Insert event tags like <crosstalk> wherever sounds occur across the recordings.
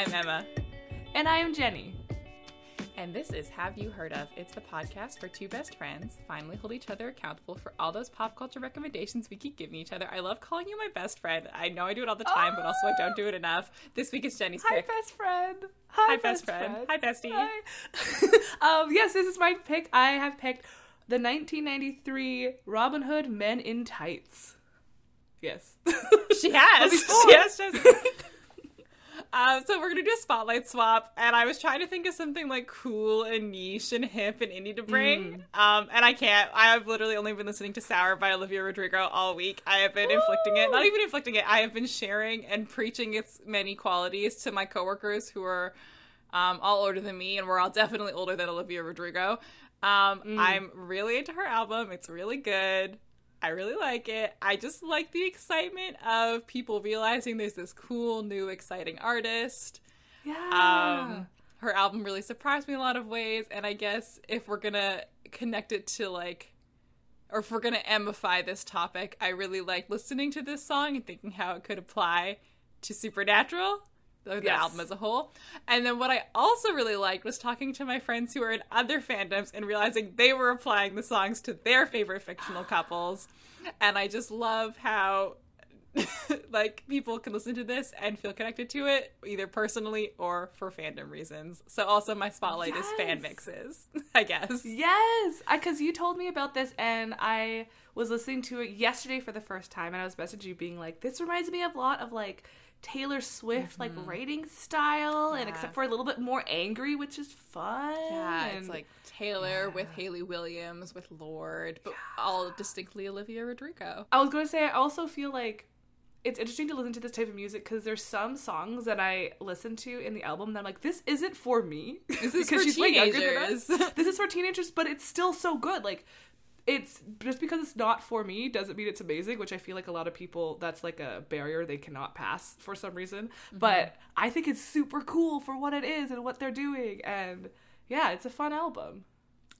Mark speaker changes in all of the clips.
Speaker 1: I'm Emma.
Speaker 2: And I am Jenny.
Speaker 1: And this is Have You Heard of? It's the podcast where two best friends finally hold each other accountable for all those pop culture recommendations we keep giving each other. I love calling you my best friend. I know I do it all the time, oh. but also I don't do it enough. This week is Jenny's
Speaker 2: Hi,
Speaker 1: pick.
Speaker 2: best friend.
Speaker 1: Hi, Hi best, best friend. friend. Hi, bestie.
Speaker 2: Hi. <laughs> um, yes, this is my pick. I have picked the 1993 Robin Hood Men in Tights. Yes.
Speaker 1: she has. <laughs> she has. She has. Um, so we're gonna do a spotlight swap, and I was trying to think of something like cool and niche and hip and indie to bring, mm. um, and I can't. I have literally only been listening to "Sour" by Olivia Rodrigo all week. I have been inflicting it, not even inflicting it. I have been sharing and preaching its many qualities to my coworkers who are um, all older than me, and we're all definitely older than Olivia Rodrigo. Um, mm. I'm really into her album. It's really good. I really like it. I just like the excitement of people realizing there's this cool, new, exciting artist.
Speaker 2: Yeah.
Speaker 1: Um, her album really surprised me in a lot of ways, and I guess if we're gonna connect it to like, or if we're gonna emify this topic, I really like listening to this song and thinking how it could apply to Supernatural the yes. album as a whole. And then what I also really liked was talking to my friends who are in other fandoms and realizing they were applying the songs to their favorite fictional <sighs> couples. And I just love how <laughs> like people can listen to this and feel connected to it either personally or for fandom reasons. So also my spotlight yes. is fan mixes, <laughs> I guess.
Speaker 2: Yes, because you told me about this and I was listening to it yesterday for the first time and I was messaging you being like, this reminds me a lot of like Taylor Swift mm-hmm. like writing style, yeah. and except for a little bit more angry, which is fun.
Speaker 1: Yeah, it's like Taylor yeah. with Hayley Williams with Lorde, but yeah. all distinctly Olivia Rodrigo.
Speaker 2: I was going to say I also feel like it's interesting to listen to this type of music because there's some songs that I listen to in the album that I'm like, this isn't for me.
Speaker 1: This is <laughs> for teenagers.
Speaker 2: this is for teenagers, but it's still so good. Like it's just because it's not for me doesn't mean it's amazing, which I feel like a lot of people that's like a barrier they cannot pass for some reason. Mm-hmm. But I think it's super cool for what it is and what they're doing and yeah, it's a fun album.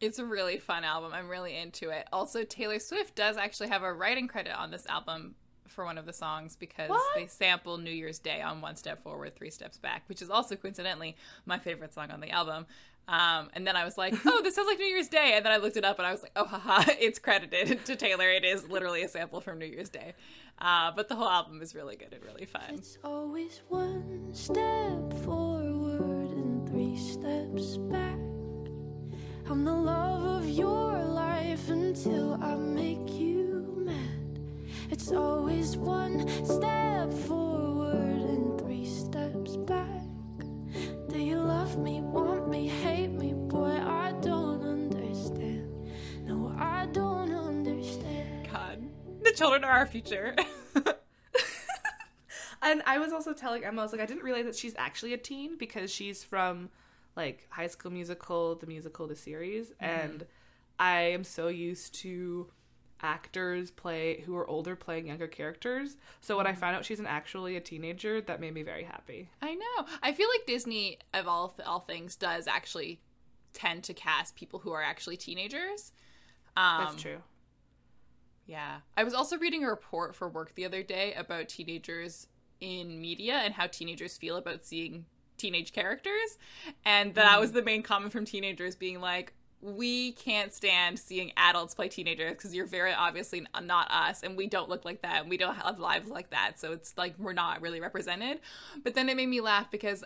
Speaker 1: It's a really fun album. I'm really into it. Also, Taylor Swift does actually have a writing credit on this album for one of the songs because what? they sample New Year's Day on One Step Forward, Three Steps Back, which is also coincidentally my favorite song on the album. Um, and then I was like, oh, this sounds like New Year's Day. And then I looked it up and I was like, oh, haha, <laughs> it's credited <laughs> to Taylor. It is literally a sample from New Year's Day. Uh, but the whole album is really good and really fun.
Speaker 3: It's always one step forward and three steps back. I'm the love of your life until I make you mad. It's always one step forward and three steps back. Do you love me, want me, hate me? Boy, I don't understand. No, I don't understand.
Speaker 1: God, the children are our future. <laughs>
Speaker 2: and I was also telling Emma, I was like, I didn't realize that she's actually a teen because she's from like High School Musical, the musical, the series, mm-hmm. and I am so used to actors play who are older playing younger characters. So when I mm-hmm. found out she's an actually a teenager, that made me very happy.
Speaker 1: I know. I feel like Disney of all all things does actually tend to cast people who are actually teenagers.
Speaker 2: Um, That's true.
Speaker 1: Yeah. I was also reading a report for work the other day about teenagers in media and how teenagers feel about seeing teenage characters and that mm. was the main comment from teenagers being like we can't stand seeing adults play teenagers because you're very obviously not us and we don't look like that and we don't have lives like that so it's like we're not really represented. But then it made me laugh because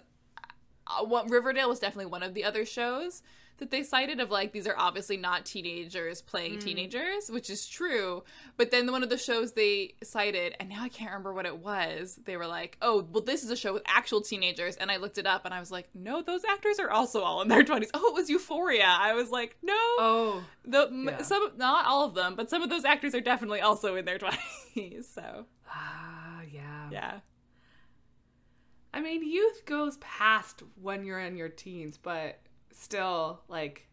Speaker 1: uh, what riverdale was definitely one of the other shows that they cited of like these are obviously not teenagers playing mm. teenagers, which is true. But then one of the shows they cited, and now I can't remember what it was. They were like, "Oh, well, this is a show with actual teenagers," and I looked it up, and I was like, "No, those actors are also all in their <laughs> twenties. Oh, it was Euphoria. I was like, "No,
Speaker 2: oh,
Speaker 1: the yeah. some not all of them, but some of those actors are definitely also in their <laughs> twenties. So,
Speaker 2: ah, yeah,
Speaker 1: yeah.
Speaker 2: I mean, youth goes past when you're in your teens, but still like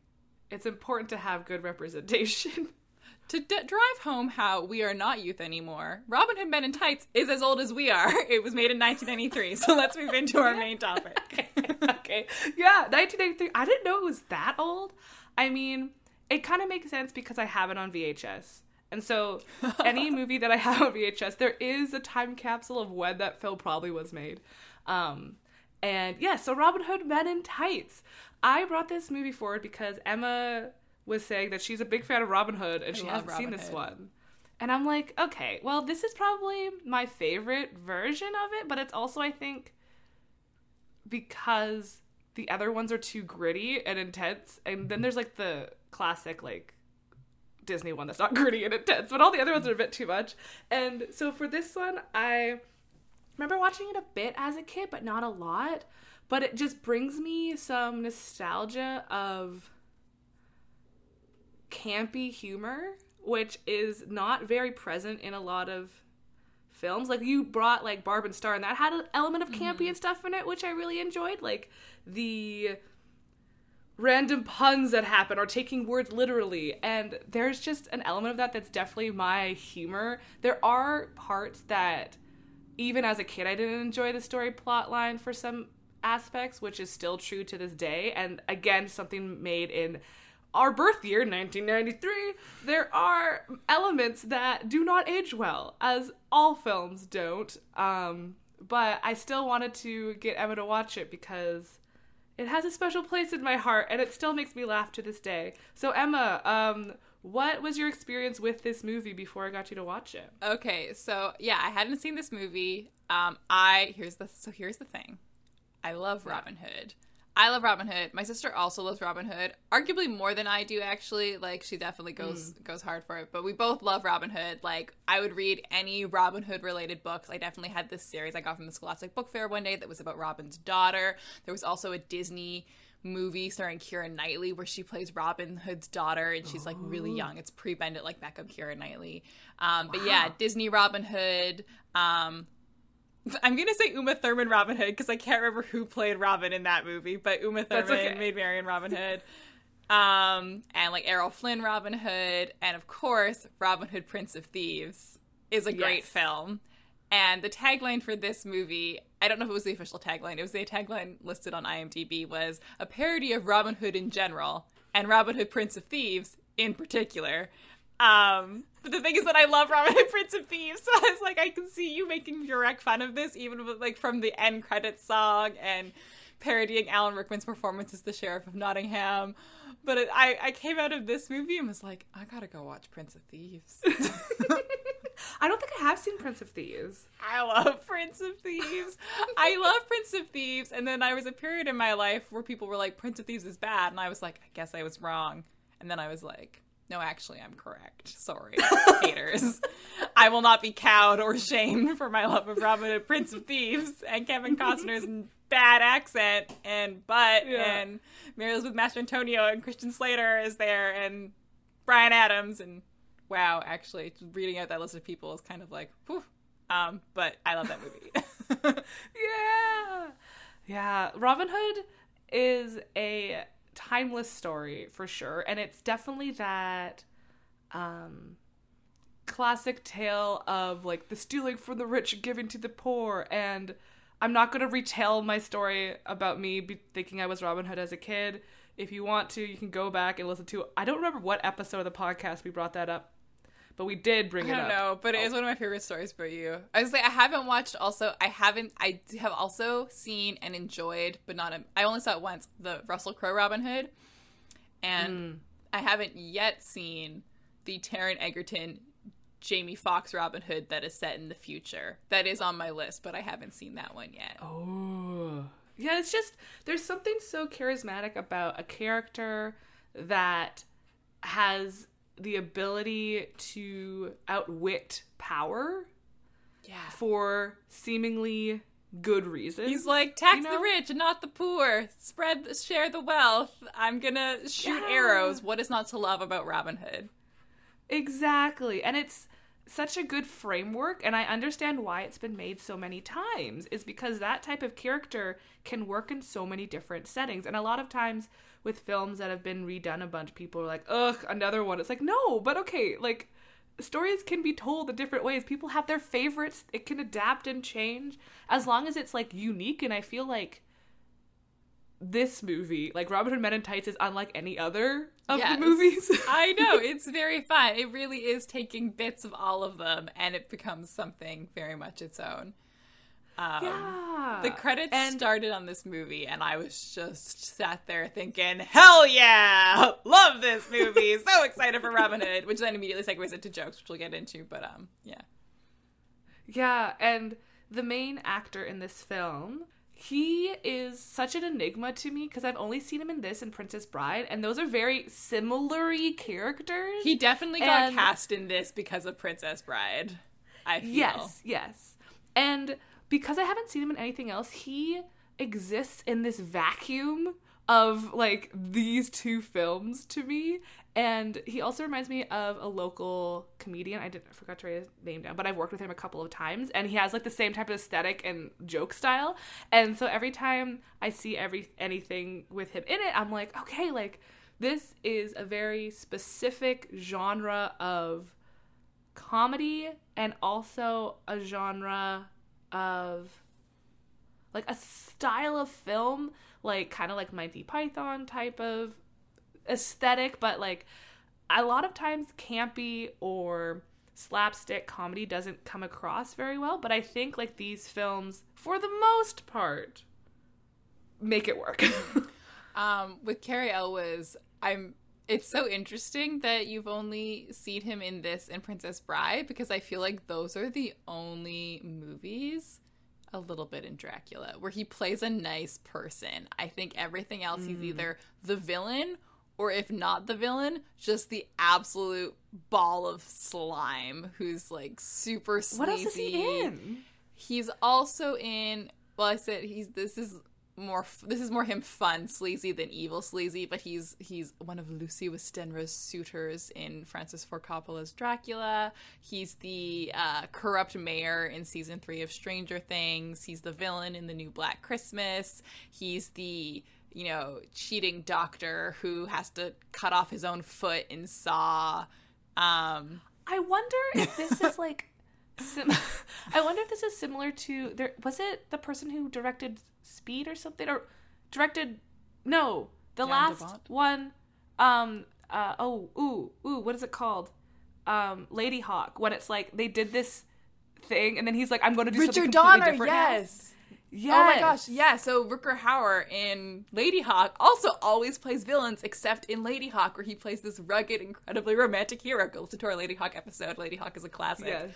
Speaker 2: it's important to have good representation. <laughs>
Speaker 1: to d- drive home how we are not youth anymore, Robin Hood Men in Tights is as old as we are. <laughs> It was made in 1993, so let's move into our main topic. <laughs>
Speaker 2: okay. Yeah, 1993. I didn't know it was that old. I mean, it kind of makes sense because I have it on VHS. And so, any movie that I have on VHS, there is a time capsule of when that film probably was made. Um, And yeah, so Robin Hood Men in Tights. I brought this movie forward because Emma was saying that she's a big fan of Robin Hood and
Speaker 1: I
Speaker 2: she hasn't seen this
Speaker 1: Hood.
Speaker 2: one. And I'm like, okay, well, this is probably my favorite version of it, but it's also, I think, because the other ones are too gritty and intense. And then there's like the classic, like, Disney one that's not <laughs> gritty and intense, but all the other ones are a bit too much. And so for this one, I remember watching it a bit as a kid, but not a lot. But it just brings me some nostalgia of campy humor, which is not very present in a lot of films. Like you brought like Barb and Star, and that had an element of campy mm-hmm. and stuff in it, which I really enjoyed. Like the random puns that happen or taking words literally and there's just an element of that that's definitely my humor there are parts that even as a kid i didn't enjoy the story plot line for some aspects which is still true to this day and again something made in our birth year 1993 there are elements that do not age well as all films don't um, but i still wanted to get emma to watch it because it has a special place in my heart and it still makes me laugh to this day. So Emma, um what was your experience with this movie before I got you to watch it?
Speaker 1: Okay, so yeah, I hadn't seen this movie. Um, I here's the so here's the thing. I love Robin Hood. I love Robin Hood. My sister also loves Robin Hood, arguably more than I do actually. Like she definitely goes goes hard for it, but we both love Robin Hood. Like I would read any Robin Hood related books. I definitely had this series I got from the Scholastic Book Fair one day that was about Robin's daughter. There was also a Disney movie starring Keira Knightley where she plays Robin Hood's daughter and she's like really young. It's pre Bend It like Beckham Keira Knightley. Um, But yeah, Disney Robin Hood. Um, I'm gonna say Uma Thurman Robin Hood because I can't remember who played Robin in that movie, but Uma Thurman
Speaker 2: okay.
Speaker 1: Maid Marian Robin Hood. Um, and like Errol Flynn Robin Hood, and of course Robin Hood Prince of Thieves is a great
Speaker 2: Yes.
Speaker 1: film. And the tagline for this movie, I don't know if it was the official tagline, it was the tagline listed on IMDb, was a parody of Robin Hood in general and Robin Hood Prince of Thieves in particular. Um, but the thing is that I love Robin Hood Prince of Thieves, <laughs> so I was like, I can see you making direct fun of this, even with, like from the end credits song and parodying Alan Rickman's performance as the Sheriff of Nottingham. But it, I, I came out of this movie and was like, I gotta go watch Prince of Thieves. <laughs> <laughs>
Speaker 2: I don't think I have seen Prince of Thieves.
Speaker 1: I love Prince of Thieves. I love Prince of Thieves. And then I was a period in my life where people were like, Prince of Thieves is bad. And I was like, I guess I was wrong. And then I was like, no, actually, I'm correct. Sorry, <laughs> haters. I will not be cowed or shamed for my love of Robin Hood, Prince of Thieves, and Kevin Costner's <laughs> bad accent and butt,
Speaker 2: Yeah.
Speaker 1: and Mary Elizabeth Mastrantonio and Christian Slater is there, and Bryan Adams, and wow, actually, reading out that list of people is kind of like, whew. Um, but I love that movie. <laughs>
Speaker 2: Yeah. Yeah. Robin Hood is a timeless story for sure. And it's definitely that um classic tale of like the stealing from the rich giving to the poor and I'm not going to retell my story about me be- thinking I was Robin Hood as a kid. If you want to, you can go back and listen to. I don't remember what episode of the podcast we brought that up, but we did bring it up.
Speaker 1: I don't
Speaker 2: up.
Speaker 1: know, but it is one of my favorite stories about you. I was like, I haven't watched. Also, I haven't. I have also seen and enjoyed, but not. A, I only saw it once. The Russell Crowe Robin Hood, and hmm. I haven't yet seen the Taron Egerton, Jamie Foxx Robin Hood that is set in the future. That is on my list, but I haven't seen that one yet.
Speaker 2: Oh. Yeah, it's just there's something so charismatic about a character that has the ability to outwit power
Speaker 1: Yeah.
Speaker 2: for seemingly good reasons.
Speaker 1: He's like, tax
Speaker 2: You
Speaker 1: the rich and not the poor. Spread, share the wealth. I'm gonna shoot
Speaker 2: Yeah.
Speaker 1: arrows. What is not to love about Robin Hood?
Speaker 2: Exactly. And it's such a good framework and I understand why it's been made so many times is because that type of character can work in so many different settings. And a lot of times with films that have been redone a bunch people are like, "Ugh, another one." It's like, "No, but okay, like stories can be told in different ways. People have their favorites. It can adapt and change as long as it's like unique and I feel like this movie, like Robin Hood Men in Tights is unlike any other of
Speaker 1: Yes.
Speaker 2: the movies. <laughs>
Speaker 1: I know it's very fun. It really is taking bits of all of them, and it becomes something very much its own. Um,
Speaker 2: yeah.
Speaker 1: The credits
Speaker 2: And-
Speaker 1: started on this movie, and I was just sat there thinking, "Hell yeah, <laughs> love this movie! <laughs> so excited for Robin Hood," which then immediately segues into jokes, which we'll get into. But um, yeah,
Speaker 2: Yeah, and the main actor in this film, he is such an enigma to me because I've only seen him in this and Princess Bride, and those are very similar characters.
Speaker 1: he definitely got
Speaker 2: And-
Speaker 1: cast in this because of Princess Bride. I feel.
Speaker 2: Yes, yes. And because I haven't seen him in anything else, he exists in this vacuum of like these two films to me. And he also reminds me of a local comedian. I did I forgot to write his name down, but I've worked with him a couple of times and he has like the same type of aesthetic and joke style. And so every time I see every anything with him in it, I'm like, okay, like this is a very specific genre of comedy and also a genre of like a style of film like kind of like Monty Python type of aesthetic but like a lot of times campy or slapstick comedy doesn't come across very well but I think like these films for the most part make it work <laughs>
Speaker 1: Um, with Cary Elwes, I'm. It's so interesting that you've only seen him in this and Princess Bride because I feel like those are the only movies, a little bit in Dracula, where he plays a nice person. I think everything else he's mm. either the villain or if not the villain, just the absolute ball of slime who's like super sleazy.
Speaker 2: what else is he in
Speaker 1: He's also in. Well, I said he's. This is more. This is more him fun sleazy than evil sleazy. But he's he's one of Lucy Westenra's suitors in Francis Ford Coppola's Dracula. He's the uh, corrupt mayor in season three of Stranger Things. He's the villain in the new Black Christmas. He's the you know cheating doctor who has to cut off his own foot in Saw. Um,
Speaker 2: I wonder if this is like. Sim- <laughs> I wonder if this is similar to there. Was it the person who directed Speed or something, or directed? No, the
Speaker 1: Jan
Speaker 2: last
Speaker 1: de Bont?
Speaker 2: one. Um. Uh. Oh. Ooh. Ooh. What is it called? Um. Ladyhawke. When it's like they did this thing, and then he's like, "I'm going to do something
Speaker 1: Richard
Speaker 2: completely
Speaker 1: Donner, yes.
Speaker 2: Yes.
Speaker 1: Oh my gosh, yeah. So Rutger Hauer in Ladyhawke also always plays villains, except in Ladyhawke, where he plays this rugged, incredibly romantic hero. Go listen to our Ladyhawke episode. Ladyhawke is a classic.
Speaker 2: Yes.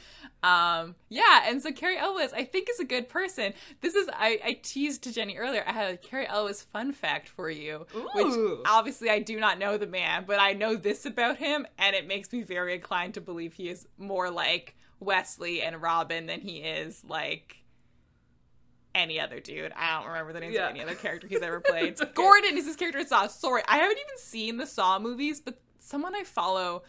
Speaker 1: Um, yeah, and so Cary Elwes, I think, is a good person. This is I, I teased to Jenny earlier. I had a Cary Elwes fun fact for you,
Speaker 2: Ooh.
Speaker 1: which obviously I do not know the man, but I know this about him, and it makes me very inclined to believe he is more like Westley and Robin than he is like any other dude. I don't remember the names
Speaker 2: Yeah.
Speaker 1: of any other character he's ever <laughs> played.
Speaker 2: Okay.
Speaker 1: Gordon is his character in Saw. Sorry, I haven't even seen the Saw movies, but someone I follow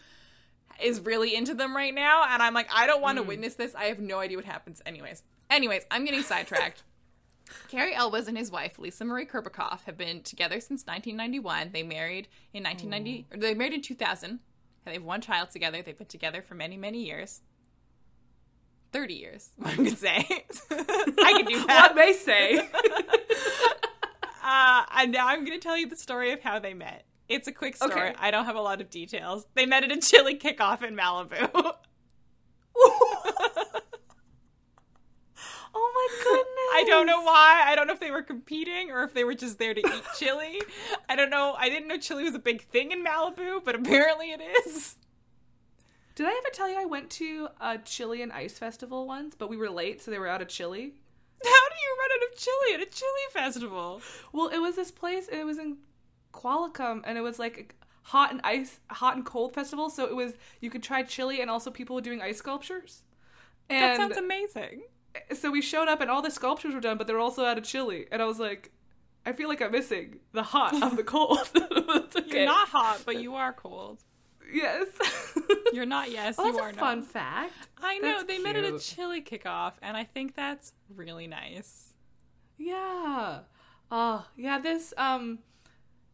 Speaker 1: is really into them right now, and I'm like, I don't want to
Speaker 2: Mm.
Speaker 1: witness this. I have no idea what happens. Anyways, anyways, I'm getting sidetracked. <laughs> Cary Elwes and his wife Lisa Marie Kurbikoff have been together since 1991. They married in 1990, or they married in 2000. They have one child together. They've been together for many, many years. 30 years, <laughs> <laughs> I could say. I can do <laughs> that.
Speaker 2: What may say.
Speaker 1: Uh, and now I'm going to tell you the story of how they met. It's a quick story.
Speaker 2: Okay.
Speaker 1: I don't have a lot of details. They met at a chili kickoff in Malibu.
Speaker 2: oh my goodness.
Speaker 1: I don't know why. I don't know if they were competing or if they were just there to eat chili. I don't know. I didn't know chili was a big thing in Malibu, but apparently it is.
Speaker 2: Did I ever tell you I went to a chili and ice festival once, but we were late, so they were out of chili? <laughs>
Speaker 1: How do you run out of chili at a chili festival?
Speaker 2: Well, it was this place. And it was in Qualicum, and it was like a hot and ice, hot and cold festival. So it was you could try chili, and also people were doing ice sculptures. And
Speaker 1: That sounds amazing.
Speaker 2: so we showed up, and all the sculptures were done, but they were also out of chili. And I was like, I feel like I'm missing the hot of the cold. <laughs> Okay.
Speaker 1: You're not hot, but you are cold.
Speaker 2: Yes. <laughs>
Speaker 1: You're not yes,
Speaker 2: Oh,
Speaker 1: you
Speaker 2: that's
Speaker 1: are
Speaker 2: a fun fact.
Speaker 1: I know
Speaker 2: That's
Speaker 1: they met at a
Speaker 2: cute.
Speaker 1: chili kickoff, and I think that's really nice.
Speaker 2: Yeah. Oh, yeah, this um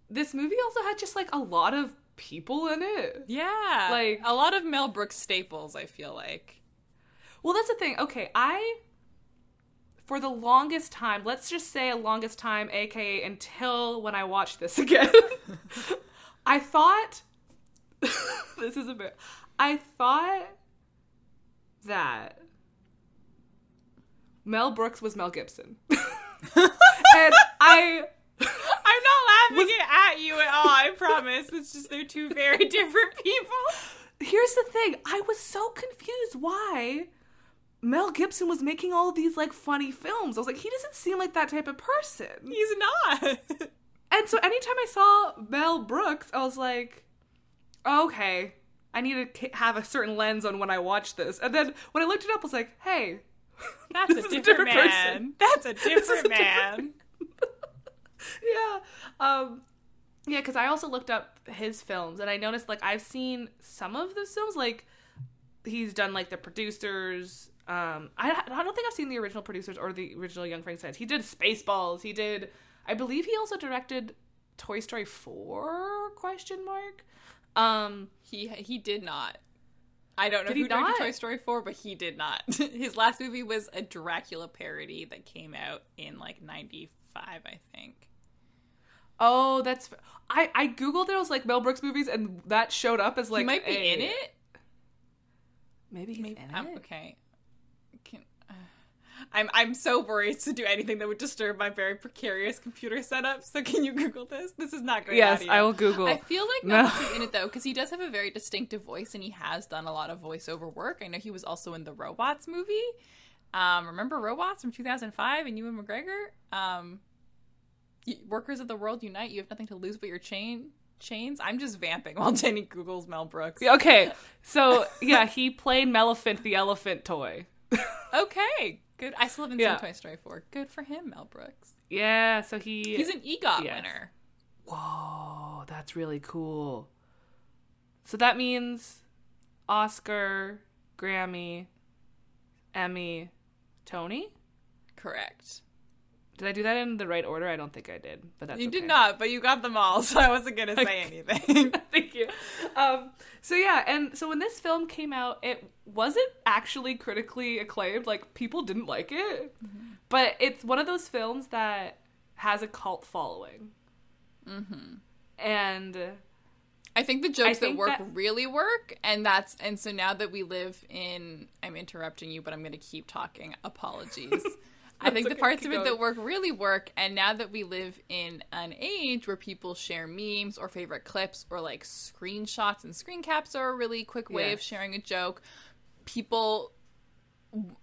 Speaker 2: this movie also had just like a lot of people in it.
Speaker 1: Yeah,
Speaker 2: Like-
Speaker 1: a lot of Mel Brooks staples. I feel like.
Speaker 2: Well, that's the thing. Okay, I for the longest time, let's just say a longest time, aka until when I watched this <laughs> again. I thought <laughs> this is a bit I thought that Mel Brooks was Mel Gibson. <laughs> and I
Speaker 1: I'm not laughing at you at all. I promise. It's just they're two very different people.
Speaker 2: here's the thing I was so confused why Mel Gibson was making all these like funny films. I was like, he doesn't seem like that type of person.
Speaker 1: He's not.
Speaker 2: And so anytime I saw Mel Brooks, I was like, okay, I need to have a certain lens on when I watch this. And then when I looked it up, I was like, hey, <laughs>
Speaker 1: That's a <laughs>
Speaker 2: is
Speaker 1: different, man.
Speaker 2: person.
Speaker 1: That's a different
Speaker 2: a different-
Speaker 1: man.
Speaker 2: yeah. Um, yeah, because I also looked up his films and I noticed like I've seen some of the films. Like he's done like the producers. Um, I, I don't think I've seen the original producers or the original Young Frankenstein. He did Spaceballs. He did. I believe he also directed Toy Story four? Question mark. Um,
Speaker 1: He he did not. I don't know
Speaker 2: Did he
Speaker 1: who directed
Speaker 2: not?
Speaker 1: Toy Story 4, but he did not. <laughs> His last movie was a Dracula parody that came out in like 95, I think.
Speaker 2: oh, that's. I I googled it. I was like Mel Brooks movies, and that showed up as like
Speaker 1: he might be
Speaker 2: a-
Speaker 1: in it.
Speaker 2: Maybe he's
Speaker 1: Maybe,
Speaker 2: in it.
Speaker 1: okay. Can, I'm I'm so worried to do anything that would disturb my very precarious computer setup. So can you Google this? This is not great.
Speaker 2: Yes,
Speaker 1: audio.
Speaker 2: I will Google.
Speaker 1: I feel like
Speaker 2: No.
Speaker 1: Mel in it though, because he does have a very distinctive voice, and he has done a lot of voiceover work. I know he was also in the Robots movie. Um, remember Robots from 2005 and Ewan McGregor? Um, Workers of the World Unite. You have nothing to lose but your chain chains. I'm just vamping while <laughs> Jenny Googles Mel Brooks.
Speaker 2: Okay, so yeah, he played Melephant the elephant toy.
Speaker 1: Okay, good. I still haven't
Speaker 2: Yeah.
Speaker 1: seen Toy Story 4. Good for him, Mel Brooks.
Speaker 2: Yeah, so he.
Speaker 1: He's an EGOT
Speaker 2: Yes.
Speaker 1: winner.
Speaker 2: Whoa, that's really cool. So that means Oscar, Grammy, Emmy, Tony.
Speaker 1: Correct.
Speaker 2: Did I do that in the right order? I don't think I did, but that's
Speaker 1: you
Speaker 2: okay.
Speaker 1: did not, but you got them all, <laughs> so I wasn't gonna say anything. <laughs>
Speaker 2: Thank you. Um, so yeah, and so when this film came out, it wasn't actually critically acclaimed. Like people didn't like it, but it's one of those films that has a cult following. Mm-hmm. And
Speaker 1: I think the jokes that work
Speaker 2: that-
Speaker 1: really work, and that's and so now that we live in, I'm interrupting you, but I'm gonna keep talking. Apologies. <laughs> I think the parts of it that work really work, and now that we live in an age where people share memes or favorite clips or like screenshots and screen caps are a really quick way of sharing a joke, people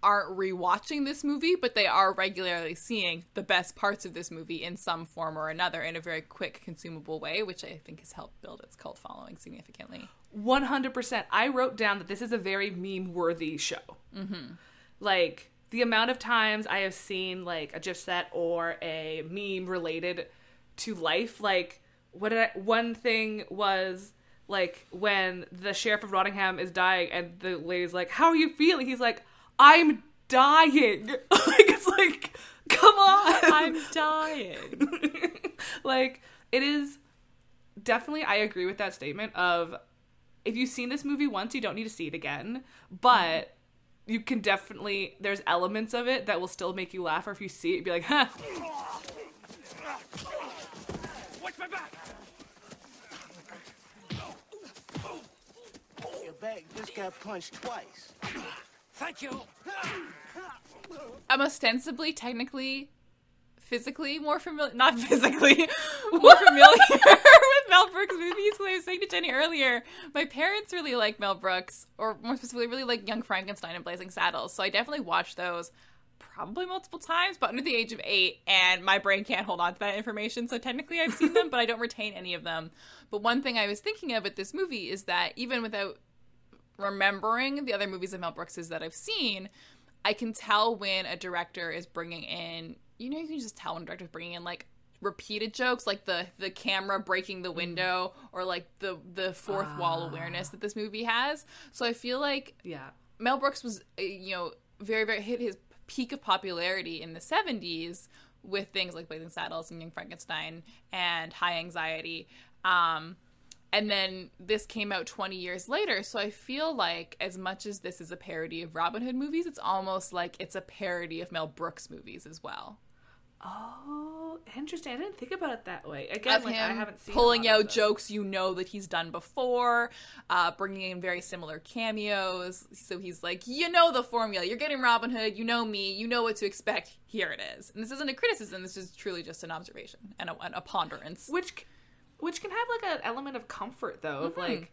Speaker 1: aren't rewatching this movie, but they are regularly seeing the best parts of this movie in some form or another in a very quick, consumable way, which I think has helped build its cult following significantly.
Speaker 2: 100%. I wrote down that this is a very meme worthy show. Mm-hmm. Like, the amount of times I have seen, like, a GIF set or a meme related to life. Like, what I, one thing was, like, when the sheriff of Rottingham is dying and the lady's like, How are you feeling? He's like, I'm dying. <laughs> like, it's like, come on.
Speaker 1: I'm dying. <laughs>
Speaker 2: like it is definitely i agree with that statement of if you've seen this movie once you don't need to see it again but mm-hmm. You can definitely there's elements of it that will still make you laugh or if you see it be like huh
Speaker 4: Watch my back!
Speaker 5: Your back just got punched twice.
Speaker 4: Thank you.
Speaker 1: I'm ostensibly, technically, physically more familiar, not <laughs> physically, <laughs> more familiar with Mel Brooks movies. Because I was saying to Jenny earlier, my parents really like Mel Brooks, or more specifically, really like Young Frankenstein and Blazing Saddles. So I definitely watched those probably multiple times, but under the age of eight, and my brain can't hold on to that information. So technically, I've seen them, but I don't retain any of them. But one thing I was thinking of with this movie is that even without remembering the other movies of Mel Brooks's that I've seen, I can tell when a director is bringing in, you know, you can just tell when a director's bringing in like repeated jokes, like the the camera breaking the window, or like the the fourth wall awareness that this movie has. So I feel like
Speaker 2: yeah
Speaker 1: Mel Brooks was, uh, you know, very, very hit his peak of popularity in the 70s with things like Blazing Saddles and Young Frankenstein and High Anxiety. Um, and then this came out 20 years later. So I feel like, as much as this is a parody of Robin Hood movies, it's almost like it's a parody of Mel Brooks movies as well.
Speaker 2: Oh, interesting. I didn't think about it that way. Again,
Speaker 1: of
Speaker 2: like I haven't seen
Speaker 1: pulling
Speaker 2: of
Speaker 1: out jokes you know that he's done before, uh, bringing in very similar cameos. So he's like, you know the formula. You're getting Robin Hood. You know me. You know what to expect. Here it is. And this isn't a criticism. This is truly just an observation and a, and a ponderance.
Speaker 2: which which can have like an element of comfort though
Speaker 1: Mm-hmm.
Speaker 2: like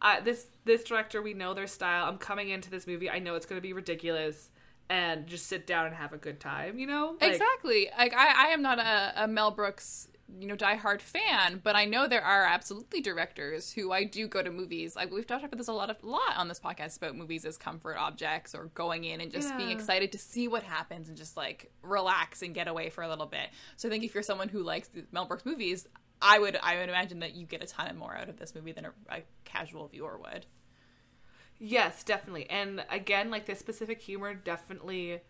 Speaker 2: uh, this this director we know their style i'm coming into this movie i know it's going to be ridiculous and just sit down and have a good time you know Like,
Speaker 1: exactly. Like I, I am not a, a Mel Brooks, you know, diehard fan, but I know there are absolutely directors who I do go to movies. Like we've talked about this a lot, of, lot on this podcast about movies as comfort objects or going in and just being excited to see what happens and just like relax and get away for a little bit. So I think if you're someone who likes Mel Brooks movies, I would, I would imagine that you get a ton more out of this movie than a, a casual viewer would.
Speaker 2: Yes definitely. And again like this specific humor definitely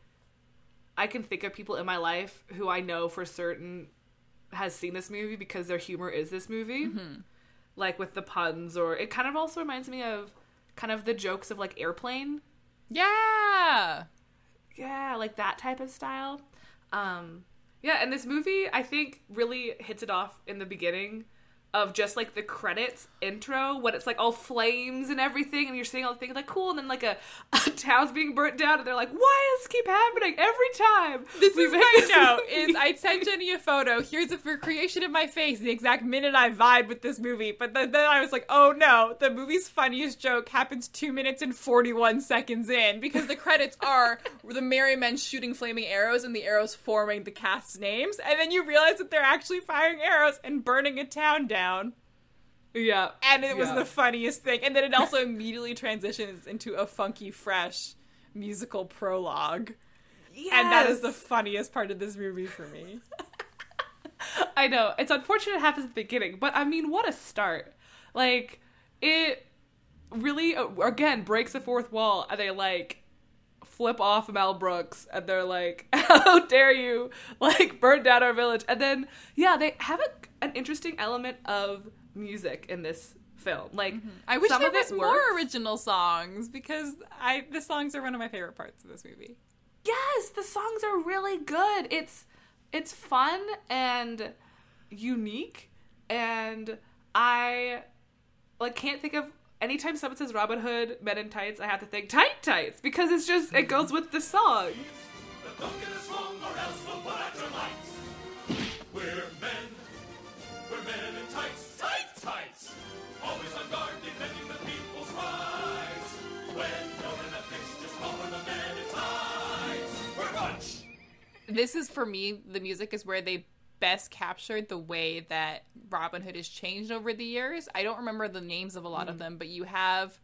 Speaker 2: i can think of people in my life who i know for certain has seen this movie because their humor is this movie.
Speaker 1: Mm-hmm.
Speaker 2: like with the puns or it kind of also reminds me of kind of the jokes of like airplane.
Speaker 1: Yeah.
Speaker 2: yeah like that type of style. Um yeah and this movie i think really hits it off in the beginning of just like the credits intro when it's like all flames and everything and you're seeing all the things like cool and then like a, <laughs> a town's being burnt down and they're like why does this keep happening every time
Speaker 1: This is my
Speaker 2: this
Speaker 1: Is I sent <laughs> Jenny a photo. Here's a recreation of my face the exact minute I vibe with this movie. But then, then I was like, oh no, the movie's funniest joke happens two minutes and forty one seconds in because the credits are the merry men shooting flaming arrows and the arrows forming the cast's names, and then you realize that they're actually firing arrows and burning a town down.
Speaker 2: Yeah
Speaker 1: And it was
Speaker 2: Yeah.
Speaker 1: the funniest thing. And then it also <laughs> immediately transitions into a funky, fresh musical prologue. And that is the funniest part of this movie for me. <laughs>
Speaker 2: I know. It's unfortunate it happens at the beginning, but I mean, what a start. Like, it really, uh, again, breaks the fourth wall, and they, like, flip off Mel Brooks, and they're like, <laughs> how dare you, like, burn down our village. And then, yeah, they have a, an interesting element of music in this film. Like, mm-hmm.
Speaker 1: I wish
Speaker 2: some
Speaker 1: there
Speaker 2: of
Speaker 1: was more
Speaker 2: works.
Speaker 1: original songs because I the songs are one of my favorite parts of this movie.
Speaker 2: yes the songs are really good it's it's fun and unique and i like can't think of anytime someone says robin hood men in tights i have to think tight tights because it's just it goes with the song
Speaker 6: Don't get us wrong, or else we'll put out your lights. We're men. We're men in tights. Tight tights. Always on guard, defending the people's rights. When you're in a fix, just call for the men in tights. We're bunch.
Speaker 1: This is for me the music is where they best captured the way that Robin Hood has changed over the years. I don't remember the names of a lot of mm. them, but you have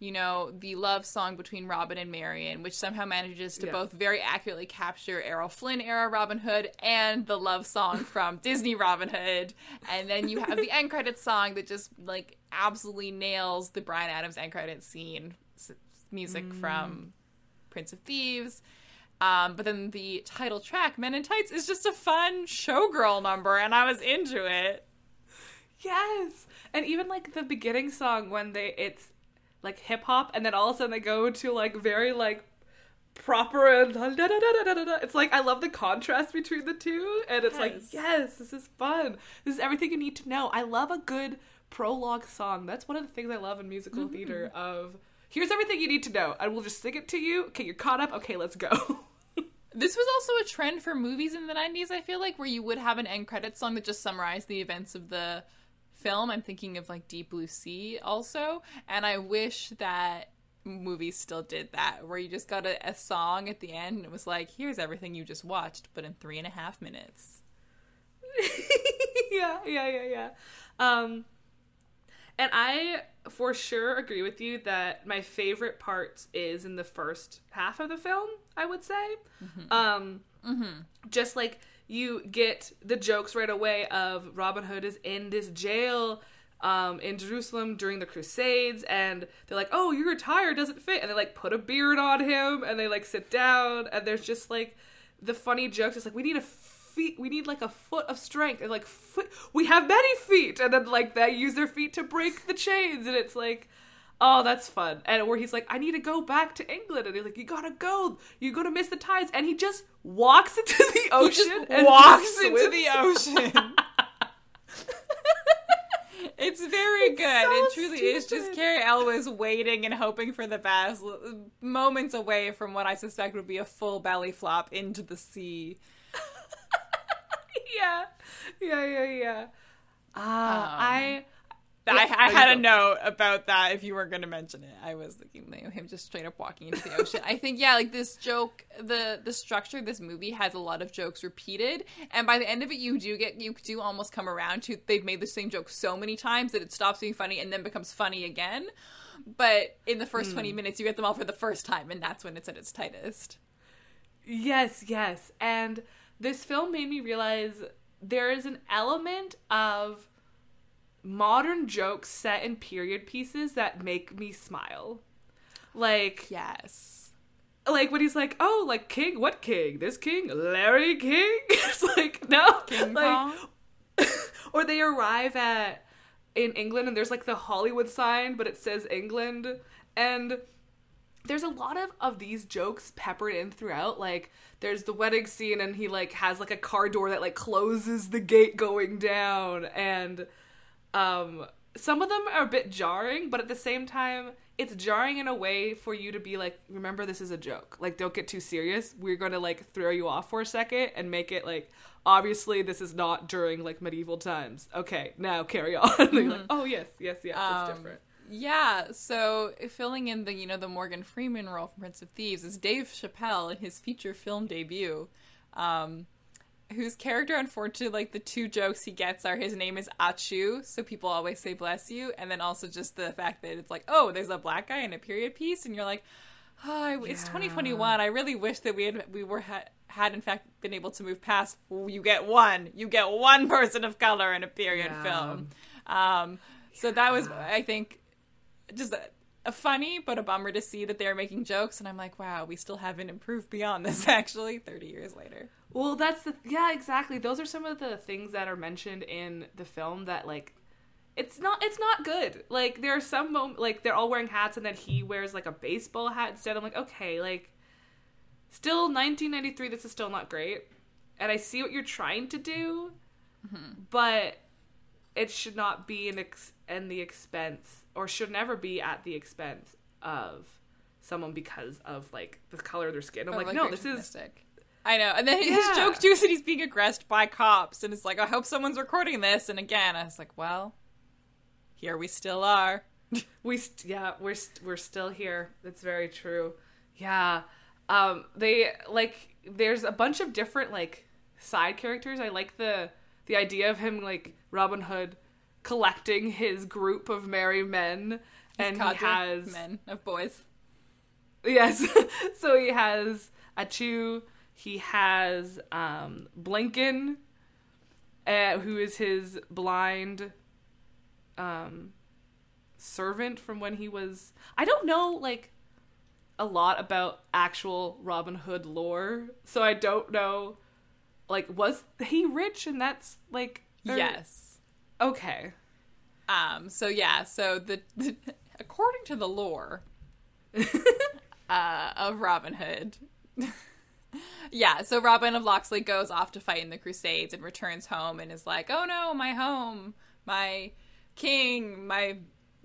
Speaker 1: you know, the love song between Robin and Marian, which somehow manages to
Speaker 2: Yeah.
Speaker 1: both very accurately capture Errol Flynn era Robin Hood and the love song <laughs> from Disney Robin Hood. And then you have the end credits song that just like absolutely nails the Bryan Adams end credits scene music mm. from Prince of Thieves. Um, but then the title track, Men in Tights, is just a fun showgirl number, and I was into it.
Speaker 2: yes. And even like the beginning song when they it's like hip hop and then all of a sudden they go to like very like proper and da, da, da, da, da, da, da. it's like I love the contrast between the two and it's like
Speaker 1: Yes.
Speaker 2: yes this is fun. This is everything you need to know. I love a good prologue song. That's one of the things I love in musical theater of here's everything you need to know I will just sing it to you. Okay you're caught up. Okay let's go <laughs>
Speaker 1: This was also a trend for movies in the 90s, I feel like, where you would have an end credits song that just summarized the events of the film. I'm thinking of like Deep Blue Sea also. And I wish that movies still did that, where you just got a, a song at the end and it was like, here's everything you just watched, but in three and a half minutes. <laughs>
Speaker 2: yeah, yeah, yeah, yeah. Um, and I for sure agree with you that my favorite part is in the first half of the film. I would say, um, just like you get the jokes right away of Robin Hood is in this jail. Um, in Jerusalem during the Crusades, and they're like, "Oh, your attire doesn't fit," and they like put a beard on him, and they like sit down, and there's just like the funny jokes. It's like we need a feet we need like a foot of strength and like foot we have many feet and then like they use their feet to break the chains and it's like Oh, that's fun. And where he's like, I need to go back to England. And he's like, You gotta go. You're gonna miss the tides. And he just walks <laughs> into the
Speaker 1: He
Speaker 2: ocean. and
Speaker 1: walks into the ocean. <laughs> It's very
Speaker 2: It's
Speaker 1: good.
Speaker 2: so
Speaker 1: it truly is just
Speaker 2: stupid.
Speaker 1: Cary Elwes waiting and hoping for the best, moments away from what I suspect would be a full belly flop into the sea. <laughs>
Speaker 2: yeah. Yeah, yeah, yeah. Ah, I.
Speaker 1: I, I had a note about that if you weren't going to mention it. I was thinking him just straight up walking into the ocean. I think yeah, like this joke, the the structure of this movie has a lot of jokes repeated, and by the end of it, you do get you do almost come around to they've made the same joke so many times that it stops being funny and then becomes funny again. But in the first
Speaker 2: Hmm.
Speaker 1: twenty minutes, you get them all for the first time, and that's when it's at its tightest.
Speaker 2: Yes, yes. And this film made me realize there is an element of modern jokes set in period pieces that make me smile. Like
Speaker 1: Yes.
Speaker 2: like when he's like, "Oh, like king, what king? This king, Larry King?" <laughs> it's like, "No,
Speaker 1: King
Speaker 2: like,
Speaker 1: Kong? <laughs>
Speaker 2: or they arrive at in England and there's like the Hollywood sign, but it says England, and there's a lot of of these jokes peppered in throughout. Like there's the wedding scene and he like has like a car door that like closes the gate going down, and um some of them are a bit jarring, but at the same time, it's jarring in a way for you to be like, remember this is a joke. Like, don't get too serious. We're gonna like throw you off for a second and make it like, obviously this is not during like medieval times. Okay, now carry on. You're <laughs> like, oh yes, yes, yes, it's
Speaker 1: Um,
Speaker 2: different.
Speaker 1: Yeah, so filling in the you know the Morgan Freeman role from Prince of Thieves is Dave Chappelle in his feature film debut, um, whose character unfortunately like the two jokes he gets are his name is Ahchoo, so people always say bless you, and then also just the fact that it's like oh there's a black guy in a period piece, and you're like oh it's 2021. I really wish that we had we were ha- had in fact been able to move past you get one you get one person of color in a period
Speaker 2: Yeah.
Speaker 1: film. Um, so that was I think just a, a funny but a bummer to see that they're making jokes and i'm like wow we still haven't improved beyond this <laughs> actually 30 years later
Speaker 2: Well, that's the yeah, exactly. Those are some of the things that are mentioned in the film that like it's not it's not good. Like there are some mom- like they're all wearing hats and then he wears like a baseball hat instead. I'm like, okay, like still 1993 this is still not great. And I see what you're trying to do, mm-hmm. but it should not be an ex- in the expense or should never be at the expense of someone because of like the color of their skin. I'm
Speaker 1: Or,
Speaker 2: like, no, this is
Speaker 1: i know and then his
Speaker 2: Yeah.
Speaker 1: joke too is that he's being aggressed by cops and it's like i hope someone's recording this and again i was like well here we still are <laughs>
Speaker 2: We st- yeah, we're st- we're still here. That's very true. Yeah. Um they like there's a bunch of different like side characters. I like the the idea of him like Robin Hood collecting his group of merry men and he has
Speaker 1: men of boys
Speaker 2: Yes. <laughs> so he has Ahchoo, he has um Blinkin uh, who is his blind um servant from when he was I don't know like a lot about actual Robin Hood lore, so I don't know like was he rich and that's like or-
Speaker 1: yes
Speaker 2: okay.
Speaker 1: um so yeah so the, the <laughs> according to the lore <laughs> uh, of Robin Hood. <laughs> yeah, so Robin of Locksley goes off to fight in the Crusades and returns home and is like, "Oh no, my home, my king, my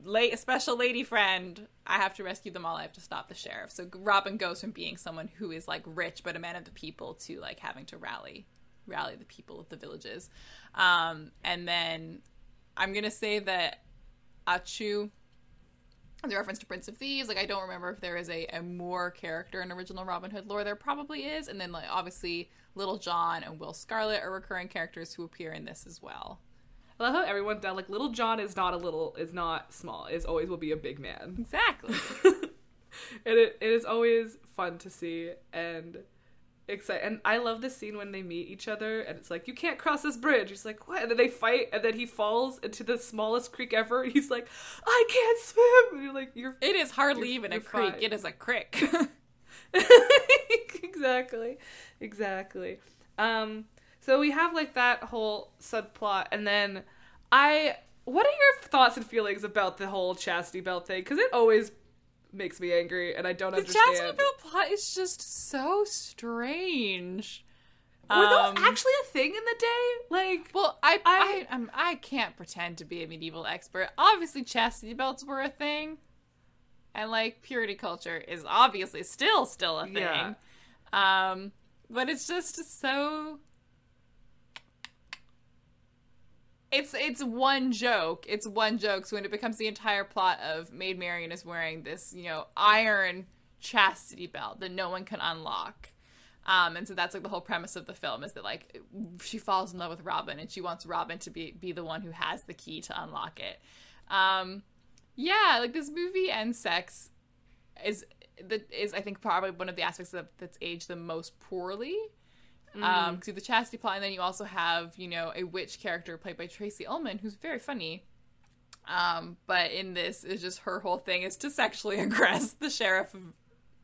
Speaker 1: late special lady friend. I have to rescue them all. I have to stop the sheriff." So Robin goes from being someone who is like rich but a man of the people to like having to rally rally the people of the villages. Um, and then I'm gonna say that Ahchoo the reference to Prince of Thieves. Like I don't remember if there is a, a more character in original Robin Hood lore. There probably is, and then like obviously Little John and Will Scarlet are recurring characters who appear in this as well.
Speaker 2: I love how everyone down like Little John is not a little is not small. Is always will be a big man.
Speaker 1: Exactly. <laughs>
Speaker 2: and it, it is always fun to see and excited. And I love the scene when they meet each other and it's like, you can't cross this bridge. He's like, what? And then they fight and then he falls into the smallest creek ever. And <laughs> he's like, I can't swim. And you're like, you're
Speaker 1: it is hardly even a creek.
Speaker 2: fine.
Speaker 1: It is a crick. <laughs>
Speaker 2: exactly. Exactly. Um so we have like that whole subplot and then I what are your thoughts and feelings about the whole chastity belt thing? Because it always makes me angry, and I don't
Speaker 1: The
Speaker 2: understand.
Speaker 1: chastity belt plot is just so strange.
Speaker 2: Were
Speaker 1: Um,
Speaker 2: those actually a thing in the day? Like,
Speaker 1: Well, I
Speaker 2: I-
Speaker 1: I I'm, I can't pretend to be a medieval expert. Obviously, chastity belts were a thing, and like purity culture is obviously still still a thing.
Speaker 2: Yeah.
Speaker 1: Um, but it's just so. It's it's one joke. It's one joke. So when it becomes the entire plot of Maid Marian is wearing this, you know, iron chastity belt that no one can unlock. Um, and so that's like the whole premise of the film is that like she falls in love with Robin and she wants Robin to be be the one who has the key to unlock it. Um, yeah, like this movie and sex is that is I think probably one of the aspects of, that's aged the most poorly. Um, because the chastity plot, and then you also have you know a witch character played by Tracey Ullman who's very funny. Um, but in this is just her whole thing is to sexually <laughs> aggress the sheriff of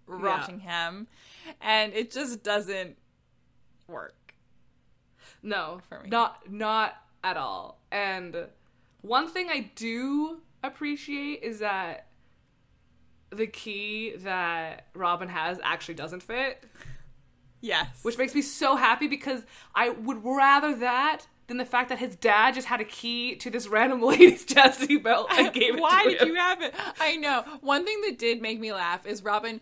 Speaker 1: Rottingham, and it just doesn't work.
Speaker 2: no,
Speaker 1: For me.
Speaker 2: not not at all. And one thing I do appreciate is that the key that Robin has actually doesn't fit.
Speaker 1: Yes,
Speaker 2: which makes me so happy because I would rather that than the fact that his dad just had a key to this random <laughs> lady's chastity belt and <laughs> gave it
Speaker 1: Why did
Speaker 2: him.
Speaker 1: you have it? I know. One thing that did make me laugh is Robin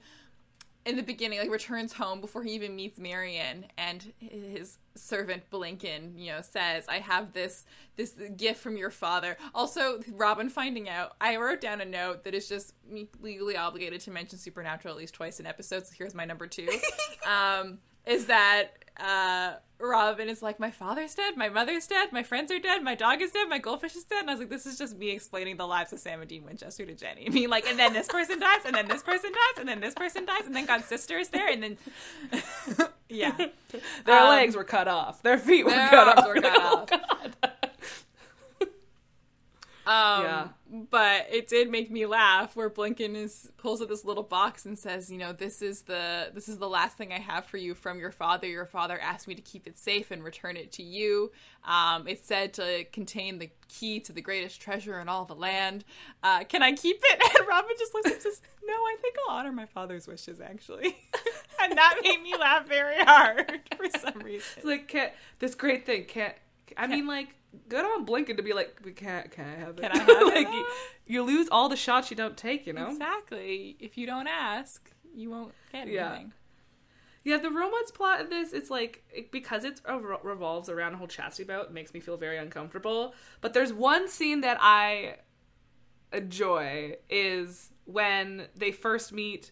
Speaker 1: in the beginning, like returns home before he even meets Marian, and his servant Blinkin, you know, says, "I have this this gift from your father." Also, Robin finding out. I wrote down a note that is just me legally obligated to mention Supernatural at least twice in episodes. So here's my number two. <laughs> um, is that uh, Robin is like, my father's dead, my mother's dead, my friends are dead, my dog is dead, my goldfish is dead. And I was like, this is just me explaining the lives of Sam and Dean Winchester to Jenny. <laughs> I mean, like, and then this person dies, and then this person dies, and then this person dies, and then God's sister is there, and then. <laughs> yeah.
Speaker 2: Their
Speaker 1: Um,
Speaker 2: legs were cut off. Their feet were
Speaker 1: their
Speaker 2: cut off.
Speaker 1: were cut <laughs>
Speaker 2: Oh,
Speaker 1: off.
Speaker 2: God.
Speaker 1: Um,
Speaker 2: Yeah.
Speaker 1: But it did make me laugh where Blinkin is pulls out this little box and says, you know, this is the this is the last thing I have for you from your father. Your father asked me to keep it safe and return it to you. Um, it's said to contain the key to the greatest treasure in all the land. Uh, can I keep it? <laughs> And Robin just looks and says, No, I think I'll honor my father's wishes actually. <laughs> and that made me laugh very hard <laughs> for some reason.
Speaker 2: It's like, can't, this great thing can't. I mean, like, good on Blinkin to be like, we can't, can I have it?
Speaker 1: Can I have <laughs>
Speaker 2: like,
Speaker 1: now?
Speaker 2: you, lose all the shots you don't take, you know?
Speaker 1: Exactly. If you don't ask, you won't get
Speaker 2: Yeah.
Speaker 1: anything.
Speaker 2: Yeah, the romance plot in this, it's like it, because it re- revolves around a whole chastity belt, it makes me feel very uncomfortable. But there's one scene that I enjoy is when they first meet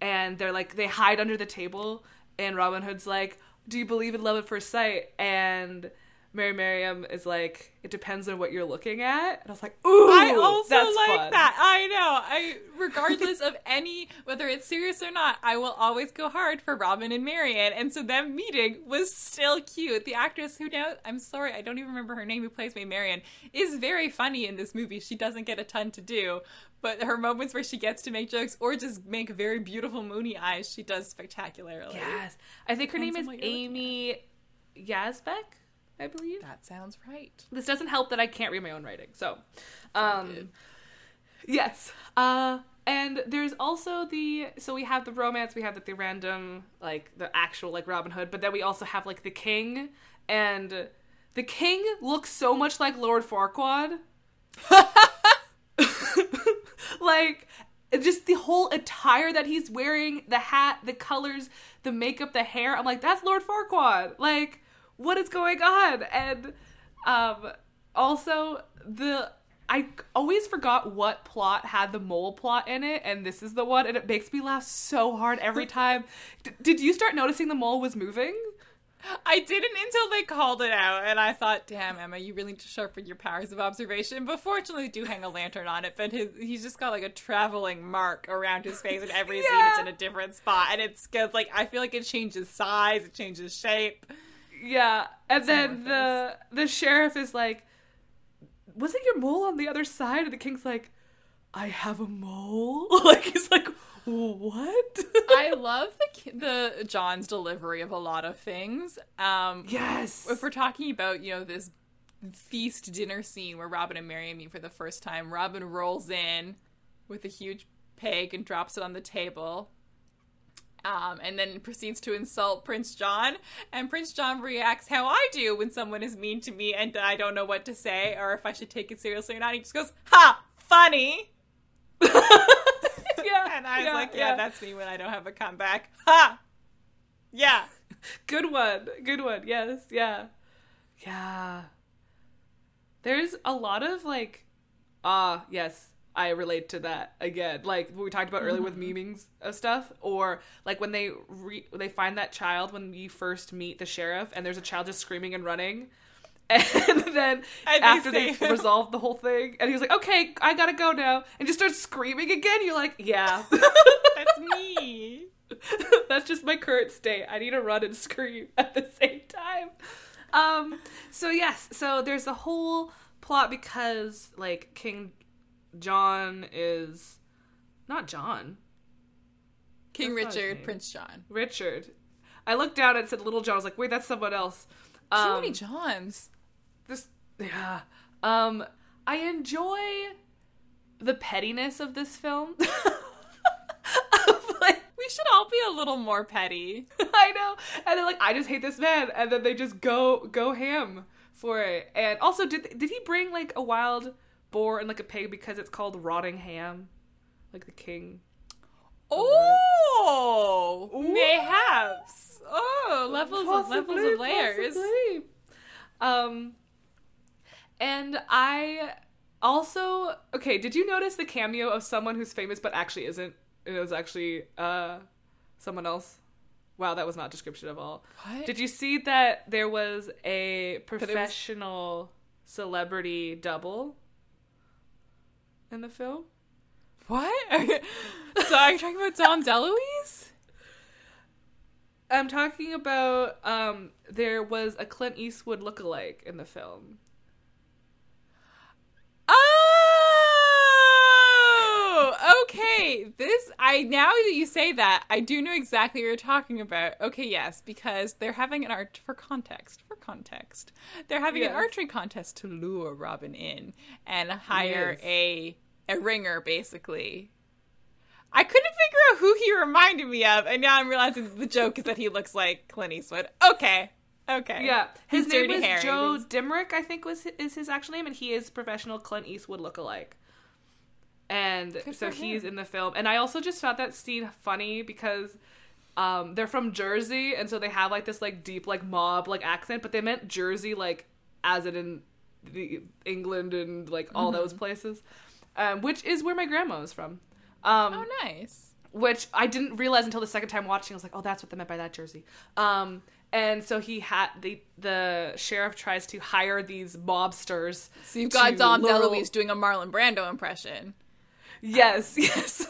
Speaker 2: and they're like they hide under the table and Robin Hood's like, "Do you believe in love at first sight?" and Mary Miriam is like, "It depends on what you're looking at." And I was like, "Ooh,
Speaker 1: I also like
Speaker 2: fun.
Speaker 1: that. I know. I regardless of any whether it's serious or not, I will always go hard for Robin and Marian. And so them meeting was still cute. The actress who now I'm sorry, I don't even remember her name who plays Maid Marian is very funny in this movie. She doesn't get a ton to do, but her moments where she gets to make jokes or just make very beautiful moony eyes, she does spectacularly.
Speaker 2: Yes, I think her name is
Speaker 1: on what you're looking
Speaker 2: Amy Yasbeck, I believe.
Speaker 1: That sounds right.
Speaker 2: This doesn't help that I can't read my own writing. So, um, yes. Uh, and there's also the so we have the romance, we have the, the random like the actual like Robin Hood, but then we also have like the king, and the king looks so much like Lord Farquaad. <laughs> like just the whole attire that he's wearing, the hat, the colors, the makeup, the hair. I'm like, that's Lord Farquaad. Like, what is going on? And um also the I always forgot what plot had the mole plot in it, and this is the one, and it makes me laugh so hard every <laughs> time. D- did you start noticing the mole was moving?
Speaker 1: I didn't until they called it out, and I thought, "Damn, Emma, you really need to sharpen your powers of observation." But fortunately, they do hang a lantern on it. But his, he's just got like a traveling mark around his face, and every scene it's in a different spot, and it's good. Like I feel like it changes size, it changes shape.
Speaker 2: Yeah, and then the the sheriff is like, "Wasn't your mole on the other side?" And the king's like, "I have a mole." <laughs> like he's like, "What?"
Speaker 1: I <laughs> love the the John's delivery of a lot of things. Um,
Speaker 2: yes.
Speaker 1: if we're talking about you know this feast dinner scene where Robin and Mary meet for the first time. Robin rolls in with a huge pig and drops it on the table. Um, and then proceeds to insult Prince John. And Prince John reacts how I do when someone is mean to me and I don't know what to say or if I should take it seriously or not. He just goes, Ha! Funny! <laughs> <laughs>
Speaker 2: yeah.
Speaker 1: And I was
Speaker 2: yeah,
Speaker 1: like, yeah, that's me when I don't have a comeback. Ha! Yeah. <laughs>
Speaker 2: Good one. Good one. Yes. Yeah. Yeah. There's a lot of like, ah, yes, I relate to that again. Like what we talked about earlier with memings of stuff, or like when they re- they find that child when you first meet the sheriff, and there's a child just screaming and running. <laughs> And then
Speaker 1: And they
Speaker 2: after they
Speaker 1: him.
Speaker 2: resolve the whole thing, and he was like, "Okay, I gotta go now," and just starts screaming again. You're like, "Yeah, <laughs>
Speaker 1: That's me. <laughs>
Speaker 2: That's just my current state. I need to run and scream at the same time. Um so yes, so there's a whole plot because like King John is not John,
Speaker 1: King
Speaker 2: That's
Speaker 1: Richard. Prince John.
Speaker 2: Richard. I looked down and said Little John. I was like, "Wait, that's someone else."
Speaker 1: Too
Speaker 2: Um,
Speaker 1: many Johns.
Speaker 2: this yeah. Um I enjoy the pettiness of this film. <laughs> Like
Speaker 1: We should all be a little more petty. <laughs>
Speaker 2: I know. And they're like, I just hate this man, and then they just go go ham for it. And also, did did he bring like a wild boar and like a pig because it's called rotting ham, like the king?
Speaker 1: Oh, mayhaps. Oh, levels of levels of layers.
Speaker 2: possibly. Um, and I also okay. Did you notice the cameo of someone who's famous but actually isn't? It was actually uh someone else. Wow, that was not description of all.
Speaker 1: What?
Speaker 2: Did you see that there was a professional celebrity double in the film?
Speaker 1: What? <laughs> so are you talking about Dom DeLuise?
Speaker 2: I'm talking about um there was a Clint Eastwood lookalike in the film.
Speaker 1: Oh, okay. This I now that you say that, I do know exactly what you're talking about. Okay, yes, because they're having an art for context. For context, they're having an archery contest to lure Robin in and hire
Speaker 2: Yes.
Speaker 1: a a ringer, basically. I couldn't figure out who he reminded me of, and now I'm realizing the joke is that he looks like Clint Eastwood. Okay, okay,
Speaker 2: Yeah, his
Speaker 1: His
Speaker 2: name is. Joe Dimmick, I think was is his actual name, and he is professional Clint Eastwood lookalike. And so he's in the film, and I also just found that scene funny because um, they're from Jersey, and so they have like this like deep like mob like accent, but they meant Jersey like as in in the England and like all
Speaker 1: Mm-hmm.
Speaker 2: those places, um, which is where my grandma is from. Um,
Speaker 1: Oh, nice.
Speaker 2: which I didn't realize until the second time watching. I was like, oh, that's what they meant by that jersey. Um, and so he had the the sheriff tries to hire these mobsters.
Speaker 1: So you've got Dom
Speaker 2: lure-
Speaker 1: DeLuise doing a Marlon Brando impression.
Speaker 2: Yes, <laughs> yes,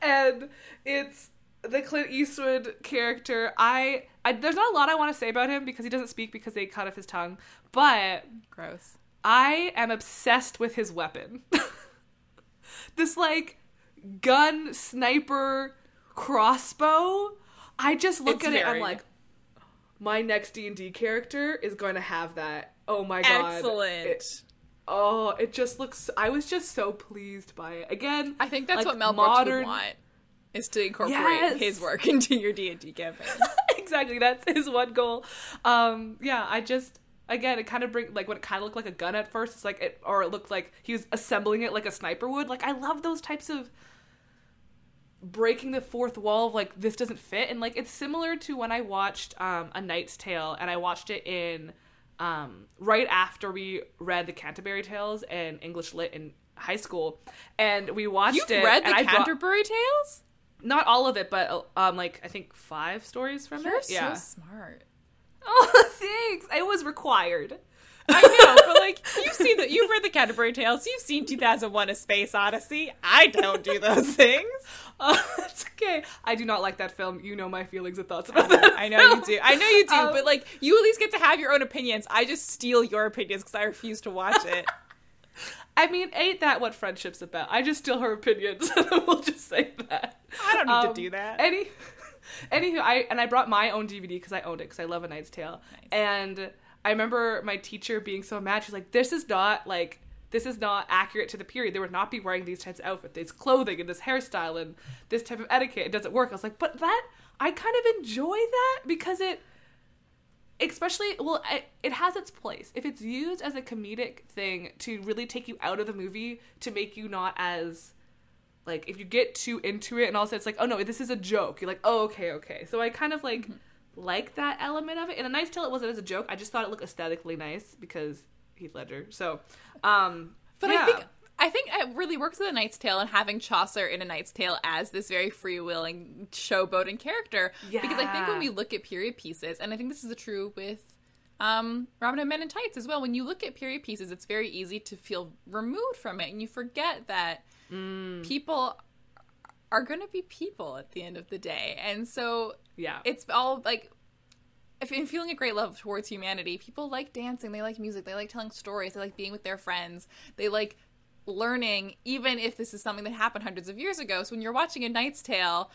Speaker 2: and it's the Clint Eastwood character. I, I there's not a lot I want to say about him because he doesn't speak because they cut off his tongue, but
Speaker 1: Gross.
Speaker 2: I am obsessed with his weapon. <laughs> this like gun sniper crossbow. I just look
Speaker 1: It's
Speaker 2: at it. And
Speaker 1: I'm
Speaker 2: like, my next D and D character is going to have that. Oh my god!
Speaker 1: Excellent.
Speaker 2: It- oh, it just looks. I was just so pleased by it. Again,
Speaker 1: I think that's
Speaker 2: like,
Speaker 1: what Mel Brooks
Speaker 2: modern-
Speaker 1: would want is to incorporate
Speaker 2: Yes.
Speaker 1: his work <laughs> into your D and D campaign. <laughs>
Speaker 2: exactly. That's his one goal. Um, yeah, I just again it kind of bring like what it kind of looked like a gun at first. It's like it or it looked like he was assembling it like a sniper would. Like I love those types of breaking the fourth wall of like this doesn't fit and like it's similar to when I watched um A Knight's Tale and I watched it in um right after we read the Canterbury Tales and English lit in high school and we watched
Speaker 1: You've
Speaker 2: it
Speaker 1: read the
Speaker 2: and I brought-
Speaker 1: Canterbury Tales?
Speaker 2: not all of it but um like I think five stories from
Speaker 1: You're
Speaker 2: it yeah
Speaker 1: so smart.
Speaker 2: Oh, <laughs> thanks. It was required.
Speaker 1: I know, but like you've seen that you've read the Canterbury Tales, you've seen 2001: A Space Odyssey. I don't do those <laughs> things.
Speaker 2: Uh, <laughs> it's okay. I do not like that film. You know my feelings and thoughts about that.
Speaker 1: I know you do. I know you do,
Speaker 2: Um,
Speaker 1: but like you at least get to have your own opinions. I just steal your opinions because I refuse to watch it.
Speaker 2: I mean, ain't that what friendship's about? I just steal her opinions. we'll just say that.
Speaker 1: I don't need
Speaker 2: Um,
Speaker 1: to do that.
Speaker 2: Any, <laughs> anywho, I and I brought my own DVD because I owned it because I love A Knight's Tale,
Speaker 1: Nice.
Speaker 2: and I remember my teacher being so mad. She's like, "This is not like." This is not accurate to the period. They would not be wearing these types of outfits, this clothing, and this hairstyle, and this type of etiquette. It doesn't work. I was like, but that I kind of enjoy that because it especially well it, it has its place if it's used as a comedic thing to really take you out of the movie to make you not as like if you get too into it and all of a sudden it's like oh no this is a joke you're like oh okay okay so i kind of like like that element of it in a knight's tale it wasn't as a joke i just thought it looked aesthetically nice because heath ledger so um
Speaker 1: But
Speaker 2: yeah.
Speaker 1: I think I think it really works with A Knight's Tale and having Chaucer in A Knight's Tale as this very freewheeling, showboating character. Yeah. Because I think when we look at period pieces, and I think this is true with um, Robin Hood Men in Tights as well, when you look at period pieces, it's very easy to feel removed from it, and you forget that
Speaker 2: Mm.
Speaker 1: people are going to be people at the end of the day, and so
Speaker 2: yeah.
Speaker 1: it's all like if in feeling a great love towards humanity people like dancing they like music they like telling stories they like being with their friends they like learning even if this is something that happened hundreds of years ago. So when you're watching a knight's tale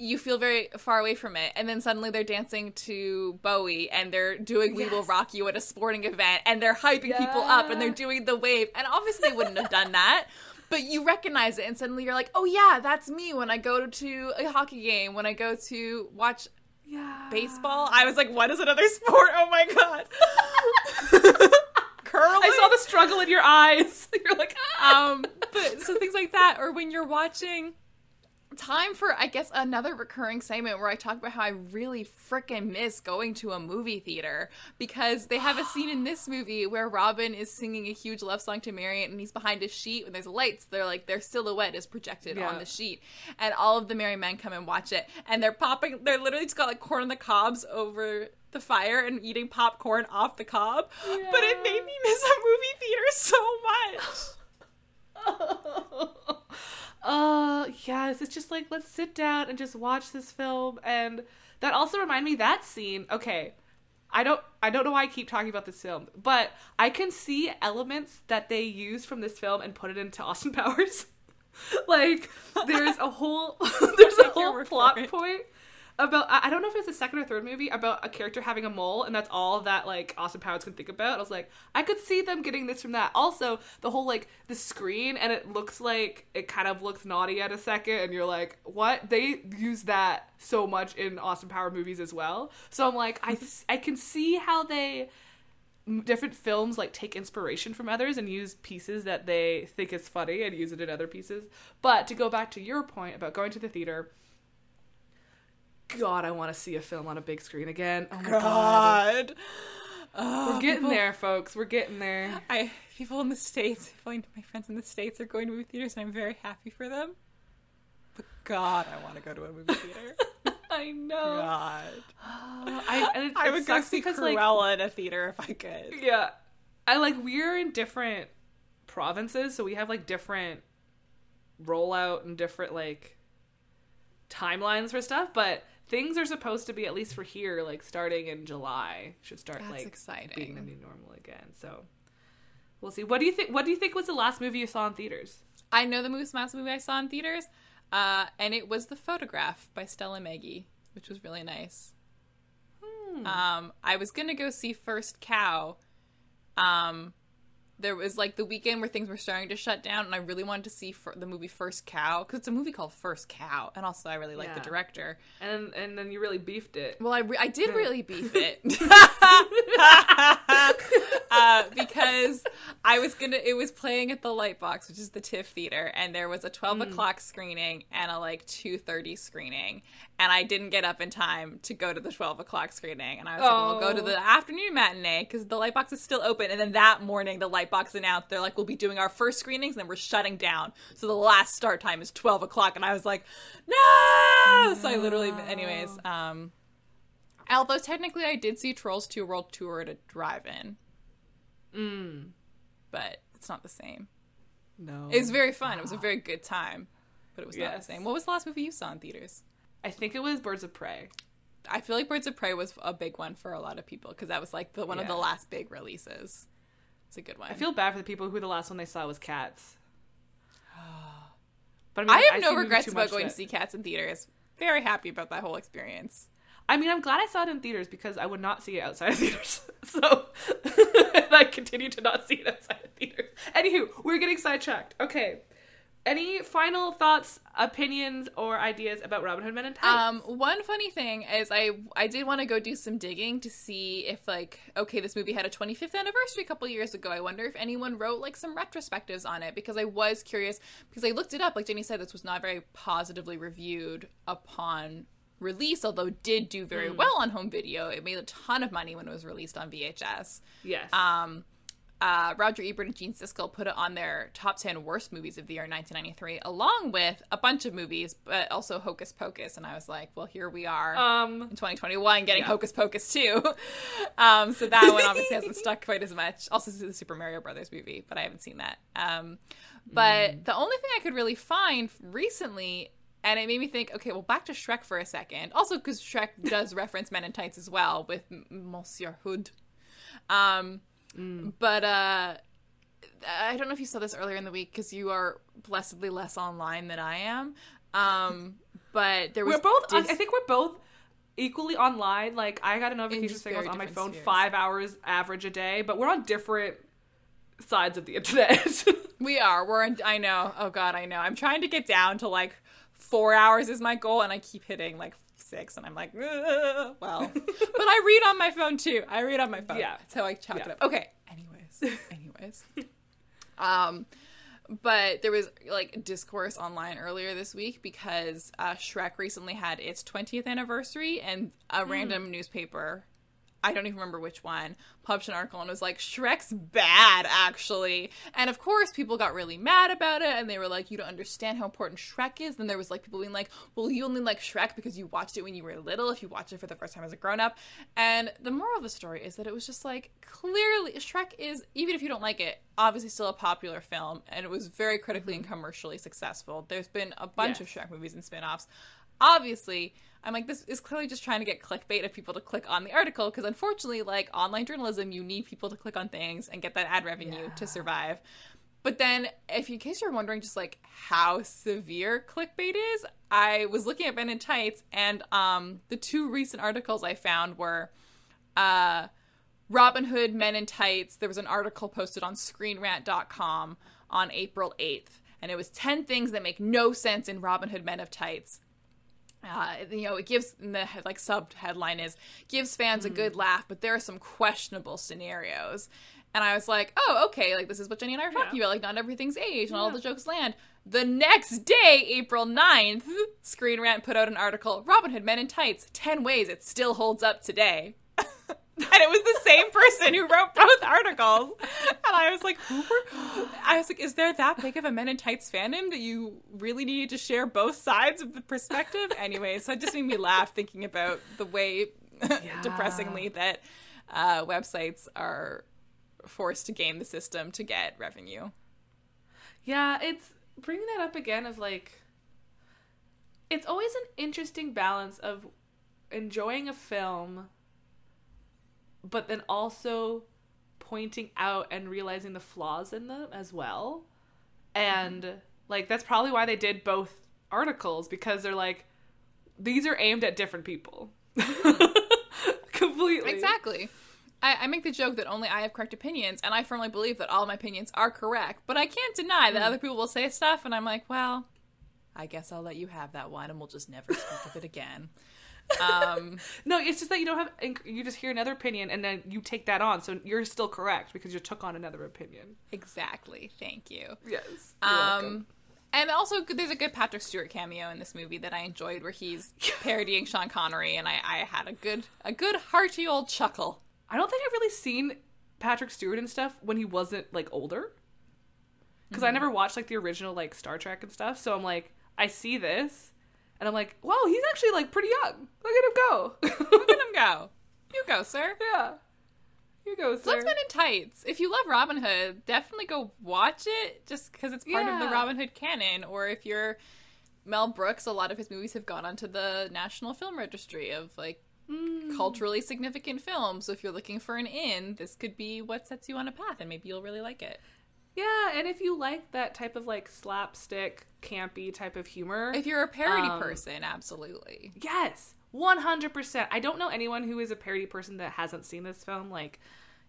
Speaker 1: you feel very far away from it. And then suddenly they're dancing to bowie and they're doing we will rock you at a sporting event and they're hyping people up and they're doing the wave. And obviously they wouldn't have done that <laughs> but you recognize it and suddenly you're like oh yeah that's me when i go to a hockey game when i go to watch
Speaker 2: yeah
Speaker 1: baseball. I was like, what is another <laughs> sport? Oh my god. <laughs> Curling.
Speaker 2: i saw the struggle in your eyes <laughs> you're like ah!
Speaker 1: um but so things like that or when you're watching time for i guess another recurring segment where i talk about how i really freaking miss going to a movie theater because they have a scene in this movie where robin is singing a huge love song to marian and he's behind a sheet and there's lights. They're like their silhouette is projected on the sheet. And all of the merry men come and watch it. And they're popping they're literally just got like corn on the cobs over the fire and eating popcorn off the cob. But it made me miss a movie theater so much <laughs> <laughs>
Speaker 2: uh yes. It's just like let's sit down and just watch this film. And that also reminded me that scene. Okay i don't i don't know why i keep talking about this film but i can see elements that they use from this film and put it into austin <laughs> powers. <laughs> Like there's a whole <laughs> there's a whole plot point about I don't know if it's the second or third movie about a character having a mole and that's all that like Austin Powers can think about. I was like, I could see them getting this from that. Also, the whole like the screen and it looks like it kind of looks naughty at a second and you're like, what? They use that so much in Austin Power movies as well. So I'm like, I <laughs> I can see how they different films like take inspiration from others and use pieces that they think is funny and use it in other pieces. But to go back to your point about going to the theater, God, I want to see a film on a big screen again. Oh my god.
Speaker 1: god
Speaker 2: We're getting there, folks. We're getting there.
Speaker 1: I people in the states, my friends in the states are going to movie theaters, and I'm very happy for them. But God, I want to go to a movie theater. <laughs>
Speaker 2: I know.
Speaker 1: God, <gasps>
Speaker 2: I, and it,
Speaker 1: I would go see
Speaker 2: because,
Speaker 1: Cruella
Speaker 2: like,
Speaker 1: in a theater if I could.
Speaker 2: yeah, I like we're in different provinces, so we have like different rollout and different like timelines for stuff. But things are supposed to be at least for here, like starting in July, should start
Speaker 1: That's
Speaker 2: like
Speaker 1: exciting.
Speaker 2: being the new normal again. So we'll see. What do you think? What do you think was the last movie you saw in theaters?
Speaker 1: I know the Moose Mouse movie I saw in theaters, uh, and it was The Photograph by Stella Meghie, which was really nice. Um, I was gonna go see First Cow. Um, there was like the weekend where things were starting to shut down, and I really wanted to see the movie First Cow because it's a movie called First Cow, and also I really like the director.
Speaker 2: And and then you really beefed it.
Speaker 1: Well, I, re- I did really beef it <laughs> <laughs> uh, because I was gonna. It was playing at the Lightbox, which is the TIFF theater, and there was a twelve o'clock screening and a like two thirty screening, and I didn't get up in time to go to the twelve o'clock screening, and I was like, well, "We'll go to
Speaker 2: Oh.
Speaker 1: the afternoon matinee because the Lightbox is still open." And then that morning, the Lightbox announced they're like, "We'll be doing our first screenings, and then we're shutting down, so the last start time is twelve o'clock." And I was like, "No!" So I literally, anyways, um. Although technically I did see Trolls 2 World Tour at a drive-in.
Speaker 2: Mm.
Speaker 1: But it's not the same.
Speaker 2: No.
Speaker 1: It was very fun. It was a very good time. But it was not the same. What was the last movie you saw in theaters?
Speaker 2: I think it was Birds of Prey.
Speaker 1: I feel like Birds of Prey was a big one for a lot of people because that was like the one of the last big releases. It's a good one.
Speaker 2: I feel bad for the people who the last one they saw was Cats. <gasps> But
Speaker 1: I
Speaker 2: mean,
Speaker 1: have
Speaker 2: see
Speaker 1: no regrets about going to see Cats in theaters. Very happy about that whole experience.
Speaker 2: I mean, I'm glad I saw it in theaters because I would not see it outside of <laughs> theaters. So <laughs> I continue to not see it outside of theaters. Anywho, we're getting sidetracked. Okay. Any final thoughts, opinions, or ideas about Robin Hood Men in Tights?
Speaker 1: Um, one funny thing is I I did want to go do some digging to see if like okay this movie had a 25th anniversary a couple years ago. I wonder if anyone wrote like some retrospectives on it because I was curious because I looked it up. Like Jenny said, this was not very positively reviewed upon release, although it did do very well on home video. It made a ton of money when it was released on VHS.
Speaker 2: yes.
Speaker 1: Um, uh, Roger Ebert and Gene Siskel put it on their top 10 worst movies of the year 1993, along with a bunch of movies, but also Hocus Pocus. And I was like, well, here we are
Speaker 2: um,
Speaker 1: in 2021 getting Hocus Pocus too. <laughs> um, so that one obviously hasn't <laughs> stuck quite as much. Also, the Super Mario Brothers movie, but I haven't seen that. Um, but the only thing I could really find recently, and it made me think, okay, well, back to Shrek for a second. Also, because Shrek does reference Men in Tights as well with M- Monsieur Hood. Um, but uh, I don't know if you saw this earlier in the week because you are blessedly less online than I am. Um, <laughs> but there was
Speaker 2: we're both. I
Speaker 1: Dis-
Speaker 2: I think we're both equally online. Like I got a notification saying I was on my phone
Speaker 1: spheres.
Speaker 2: five hours average a day, but we're on different sides of the internet. <laughs>
Speaker 1: We are. We're in, I know. Oh god, I know. I'm trying to get down to like four hours is my goal, and I keep hitting like six, and I'm like, well. <laughs> but I read on my phone too. I read on my phone.
Speaker 2: Yeah.
Speaker 1: How I chalk it up. Okay. Anyways. <laughs> Anyways. <laughs> um but there was like discourse online earlier this week because uh, Shrek recently had its 20th anniversary, and a random newspaper I don't even remember which one, published an article and was like, Shrek's bad, actually. And of course, people got really mad about it and they were like, you don't understand how important Shrek is. Then there was like people being like, well, you only like Shrek because you watched it when you were little, if you watched it for the first time as a grown up. And the moral of the story is that it was just like, clearly, Shrek is, even if you don't like it, obviously still a popular film and it was very critically mm-hmm. and commercially successful. There's been a bunch
Speaker 2: Yes.
Speaker 1: of Shrek movies and spin offs obviously i'm like this is clearly just trying to get clickbait of people to click on the article because unfortunately like online journalism you need people to click on things and get that ad revenue to survive but then if in case you're wondering just like how severe clickbait is i was looking at men in tights and um the two recent articles i found were uh Robin Hood Men in Tights. There was an article posted on screenrant.com on April 8th, and it was 10 things that make no sense in Robin Hood Men of Tights. Uh, you know, it gives the like sub headline is gives fans a good laugh, but there are some questionable scenarios. And I was like, oh, okay, like this is what Jenny and I are talking about. Like, not everything's age and all the jokes land. The next day, April 9th, Screen Rant put out an article Robin Hood Men in Tights 10 Ways It Still Holds Up Today. <laughs> and it was the same person who wrote both articles. I was like, who were? I was like, is there that big of a Men in Tights fandom that you really needed to share both sides of the perspective? Anyway, so it just made me laugh thinking about the way, <laughs> depressingly, that uh, websites are forced to game the system to get revenue.
Speaker 2: Yeah, it's bringing that up again of like it's always an interesting balance of enjoying a film but then also pointing out and realizing the flaws in them as well. And like that's probably why they did both articles because they're like these are aimed at different people. <laughs> Completely.
Speaker 1: Exactly. I, I make the joke that only I have correct opinions, and I firmly believe that all my opinions are correct. But I can't deny that hmm. other people will say stuff, and I'm like, well, I guess I'll let you have that one, and we'll just never speak of it again. Um, <laughs>
Speaker 2: No, it's just that you don't have you just hear another opinion and then you take that on. So you're still correct because you took on another opinion.
Speaker 1: exactly. Thank you.
Speaker 2: Yes.
Speaker 1: Um, and also, there's a good Patrick Stewart cameo in this movie that I enjoyed, where he's <laughs> parodying Sean Connery, and I, I had a good, a good hearty old chuckle.
Speaker 2: I don't think I've really seen Patrick Stewart and stuff when he wasn't like older. Because I never watched like the original like Star Trek and stuff. So I'm like, I see this, and I'm like, wow, he's actually like pretty young. Look at him go. <laughs>
Speaker 1: Look at him go. You go, sir.
Speaker 2: yeah. You go, sir.
Speaker 1: Men in Tights. If you love Robin Hood, definitely go watch it just because it's part of the Robin Hood canon. Or if you're Mel Brooks, a lot of his movies have gone onto the National Film Registry of like
Speaker 2: Mm.
Speaker 1: culturally significant films. So if you're looking for an in, this could be what sets you on a path, and maybe you'll really like it.
Speaker 2: Yeah, and if you like that type of like slapstick, campy type of humor,
Speaker 1: If you're a parody
Speaker 2: Um,
Speaker 1: person, absolutely.
Speaker 2: yes, 100%. I don't know anyone who is a parody person that hasn't seen this film. Like,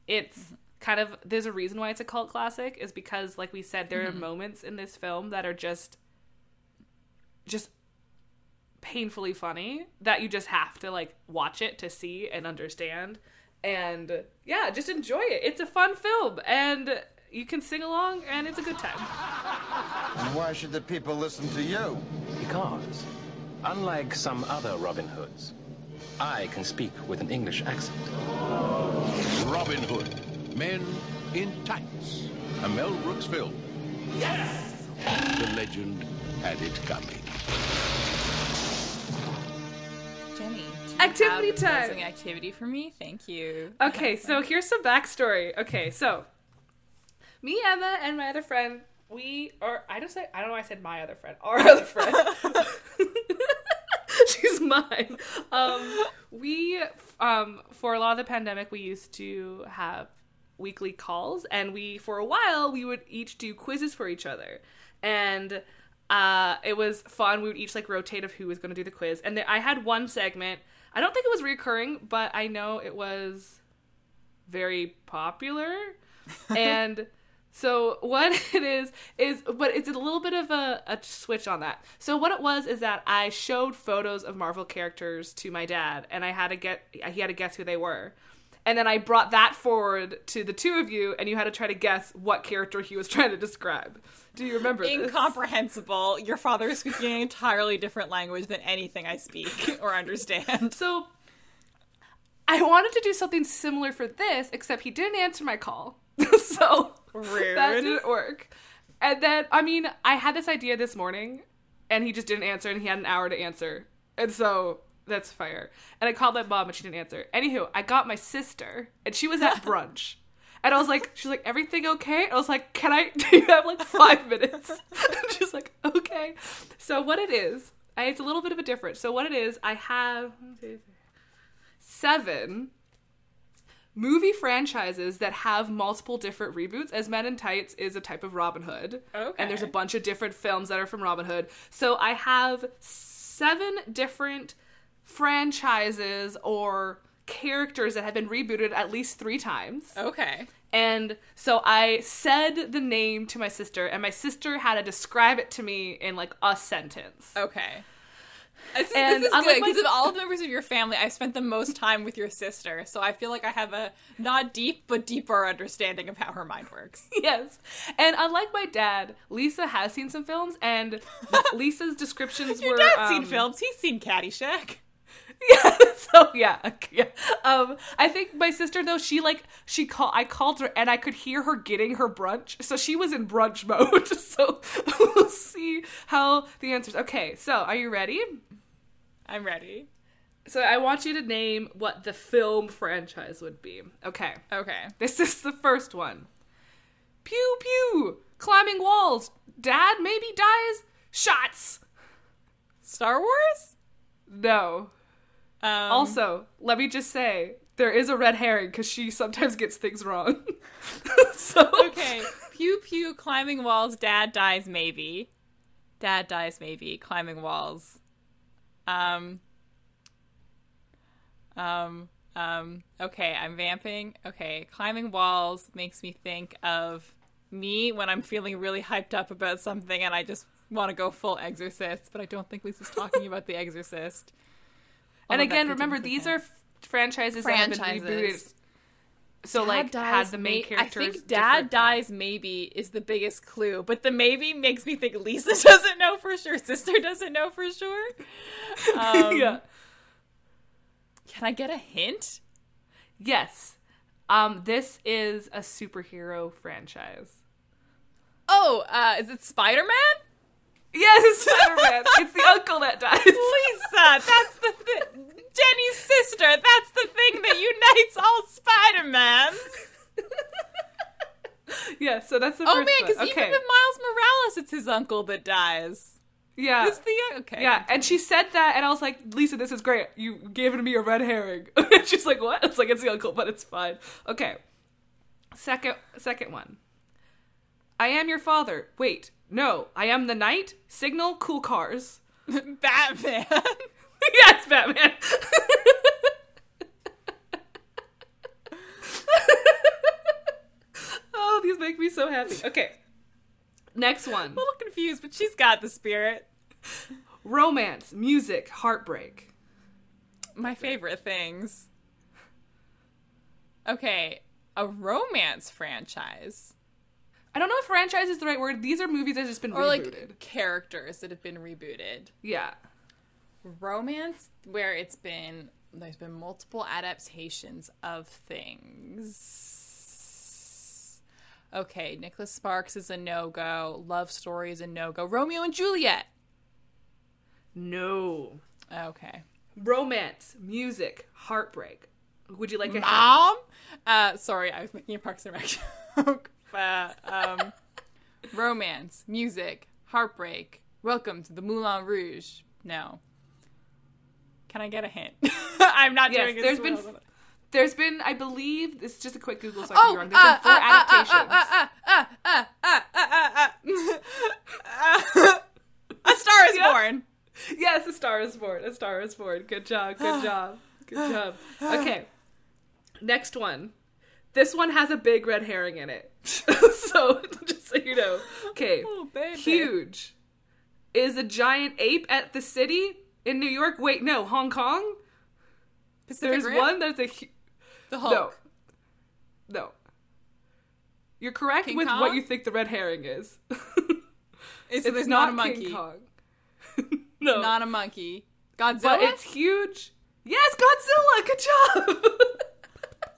Speaker 2: it's kind of, there's a reason why it's a cult classic, is because, like we said, there are moments in this film that are just, just painfully funny that you just have to, like, watch it to see and understand. And yeah, just enjoy it. It's a fun film, and you can sing along, and it's a good time.
Speaker 7: And why should the people listen to you?
Speaker 8: Because, unlike some other Robin Hoods, I can speak with an English accent.
Speaker 6: Robin Hood, Men in Tights, a Mel Brooks film. Yes! The legend had it coming.
Speaker 1: Jenny,
Speaker 2: Activity time.
Speaker 1: activity for me. Thank you.
Speaker 2: Okay, so here's some backstory. Okay, so me, Emma, and my other friend, we are. I don't say I don't know. why I said my other friend, <laughs> our other friend. <laughs> She's mine. Um, we um for a lot of the pandemic, we used to have weekly calls, and we for a while we would each do quizzes for each other, and uh, it was fun. We would each like rotate of who was going to do the quiz, and there, I had one segment. I don't think it was recurring, but I know it was very popular. <laughs> and so what <laughs> it is is but it's a little bit of a, a switch on that. So what it was is that I showed photos of Marvel characters to my dad and I had to get he had to guess who they were. And then I brought that forward to the two of you and you had to try to guess what character he was <laughs> trying to describe. Do you remember this?
Speaker 1: Incomprehensible. Your father is speaking an entirely different language than anything I speak <laughs> or understand.
Speaker 2: So I wanted to do something similar for this, except he didn't answer my call. so
Speaker 1: Rude.
Speaker 2: that didn't work. And then, I mean, I had this idea this morning, and he just didn't answer, and he had an hour to answer. And so that's fire. And I called my mom, and she didn't answer. Anywho, I got my sister, and she was at <laughs> brunch. And I was like, she's like, everything okay? I was like, can I, <laughs> do you have like five minutes? <laughs> And she's like, okay. So what it is, I, it's a little bit of a difference. So what it is, I have one, two, three, seven movie franchises that have multiple different reboots as men in tights is a type of robin hood
Speaker 1: Okay.
Speaker 2: and there's a bunch of different films that are from robin hood so i have seven different franchises or characters that have been rebooted at least three times
Speaker 1: Okay.
Speaker 2: and so I said the name to my sister, and my sister had to describe it to me in like a sentence.
Speaker 1: Okay. This is,
Speaker 2: And
Speaker 1: this is
Speaker 2: unlike
Speaker 1: good
Speaker 2: my-
Speaker 1: because of all the members of your family, I spent the most time with your sister, so I feel like I have a not deep but deeper understanding of how her mind works. <laughs>
Speaker 2: yes. And unlike my dad, Lisa has seen some films, and <laughs> Lisa's descriptions
Speaker 1: Your
Speaker 2: were.
Speaker 1: dad's seen
Speaker 2: um,
Speaker 1: films; he's seen Caddyshack. <laughs>
Speaker 2: Yeah. So yeah, yeah. Um, I think my sister though she like she called I called her and I could hear her getting her brunch, so she was in brunch mode. So we'll see how the answers. Okay, so are you ready?
Speaker 1: I'm ready.
Speaker 2: So I want you to name what the film franchise would be. Okay.
Speaker 1: Okay.
Speaker 2: This is the first one. Pew pew! Climbing walls. Dad maybe dies. Shots.
Speaker 1: Star Wars.
Speaker 2: No.
Speaker 1: Um,
Speaker 2: Also, let me just say there is a red herring because she sometimes gets things wrong. <laughs> so
Speaker 1: okay. Pew pew. Climbing walls. Dad dies. Maybe. Dad dies. Maybe. Climbing walls. Um. Um. Um. Okay. I'm vamping. Okay. Climbing walls makes me think of me when I'm feeling really hyped up about something and I just want to go full Exorcist, but I don't think Lisa's talking about the Exorcist.
Speaker 2: And again, remember these are f- franchises, that have been
Speaker 1: Franchises.
Speaker 2: rebooted. So
Speaker 1: Dad
Speaker 2: like had the main
Speaker 1: may-
Speaker 2: characters.
Speaker 1: I think dad dies maybe is the biggest clue, but the maybe makes me think Lisa <laughs> doesn't know for sure, sister doesn't know for sure. <laughs> Um,
Speaker 2: yeah.
Speaker 1: Can I get a hint?
Speaker 2: Yes. Um, this is a superhero franchise.
Speaker 1: Oh, uh, is it Spider Man?
Speaker 2: Yes, Spider-Man. it's the <laughs> uncle that dies.
Speaker 1: Lisa, that's the thing. Jenny's sister. That's the thing that unites all Spider Mans. <laughs>
Speaker 2: yeah, so that's the
Speaker 1: Oh man, because
Speaker 2: okay.
Speaker 1: even with Miles Morales, it's his uncle that dies.
Speaker 2: yeah.
Speaker 1: It's the okay.
Speaker 2: yeah, and she said that, and I was like, Lisa, this is great. You gave me a red herring. <laughs> she's like, what? It's like, it's the uncle, but it's fine. Okay. Second, second one. I am your father. Wait, no, I am the knight. Signal, cool cars. <laughs>
Speaker 1: Batman. <laughs>
Speaker 2: yes, Batman. <laughs> oh, these make me so happy. Okay. Next one.
Speaker 1: a little confused, but she's got the spirit.
Speaker 2: Romance, music, heartbreak.
Speaker 1: My favorite things. Okay, a romance franchise.
Speaker 2: I don't know if franchise is the right word. These are movies that have just been
Speaker 1: Or
Speaker 2: rebooted.
Speaker 1: like characters that have been rebooted.
Speaker 2: yeah.
Speaker 1: Romance where it's been there's been multiple adaptations of things. Okay, Nicholas Sparks is a no-go. Love Story is a no-go. Romeo and Juliet.
Speaker 2: No.
Speaker 1: Okay.
Speaker 2: Romance, music, heartbreak. Would you like a?
Speaker 1: Mom? Uh, sorry, I was making a Parks and Rec joke. <laughs> Uh, um, romance, music, heartbreak. Welcome to the Moulin Rouge. No. Can I get a hint? I'm not
Speaker 2: Yes,
Speaker 1: doing it.
Speaker 2: there's been
Speaker 1: well
Speaker 2: There's been, I believe, this is just a quick Google so I can
Speaker 1: Oh,
Speaker 2: be wrong. There's been four adaptations.
Speaker 1: A Star is
Speaker 2: Yeah.
Speaker 1: Born.
Speaker 2: yes, A Star is Born. A Star is Born. Good job. Good job. Good job. Okay. Next one. This one has a big red herring in it. so, just so you know. Okay.
Speaker 1: Oh.
Speaker 2: Huge. Is a giant ape at the city in New York? Wait, no, Hong Kong?
Speaker 1: Pacific
Speaker 2: There's
Speaker 1: Rim?
Speaker 2: one that's a hu-
Speaker 1: The Hulk.
Speaker 2: No. No. You're correct
Speaker 1: King
Speaker 2: with
Speaker 1: Kong?
Speaker 2: what you think the red herring is. <laughs>
Speaker 1: It's,
Speaker 2: it's not,
Speaker 1: not, a
Speaker 2: King
Speaker 1: monkey.
Speaker 2: Kong. <laughs> no.
Speaker 1: Not a monkey. Godzilla?
Speaker 2: but it's huge. Yes, Godzilla. Good job.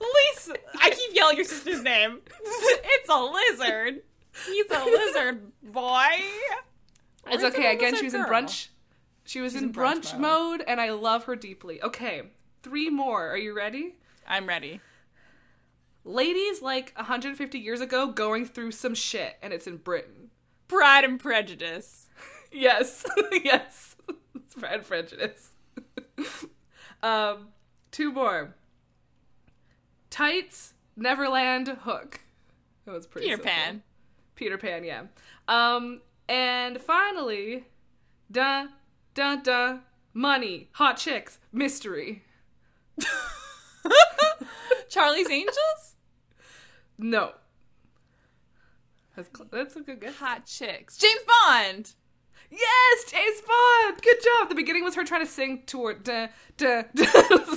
Speaker 2: <laughs>
Speaker 1: Lisa. I keep yelling your sister's name. it's a lizard. He's a lizard boy.
Speaker 2: it's
Speaker 1: Or is it
Speaker 2: okay. Again, she was in brunch. She was in,
Speaker 1: in brunch
Speaker 2: brunch,
Speaker 1: mode.
Speaker 2: mode. and I love her deeply. Okay, three more. Are you ready?
Speaker 1: I'm ready.
Speaker 2: Ladies like 150 years ago going through some shit, and it's in Britain.
Speaker 1: Pride and Prejudice. <laughs>
Speaker 2: Yes, <laughs> yes. It's <laughs> Pride and Prejudice. um, two more. Tights, Neverland, Hook. That was pretty.
Speaker 1: Peter
Speaker 2: simple.
Speaker 1: Pan.
Speaker 2: Peter Pan, yeah. Um, and finally, da da da, money, hot chicks, mystery.
Speaker 1: Charlie's Angels?
Speaker 2: No. That's cl- that's a good guess.
Speaker 1: Hot chicks. James Bond.
Speaker 2: Yes, James Bond. Good job. The beginning was her trying to sing toward da da da.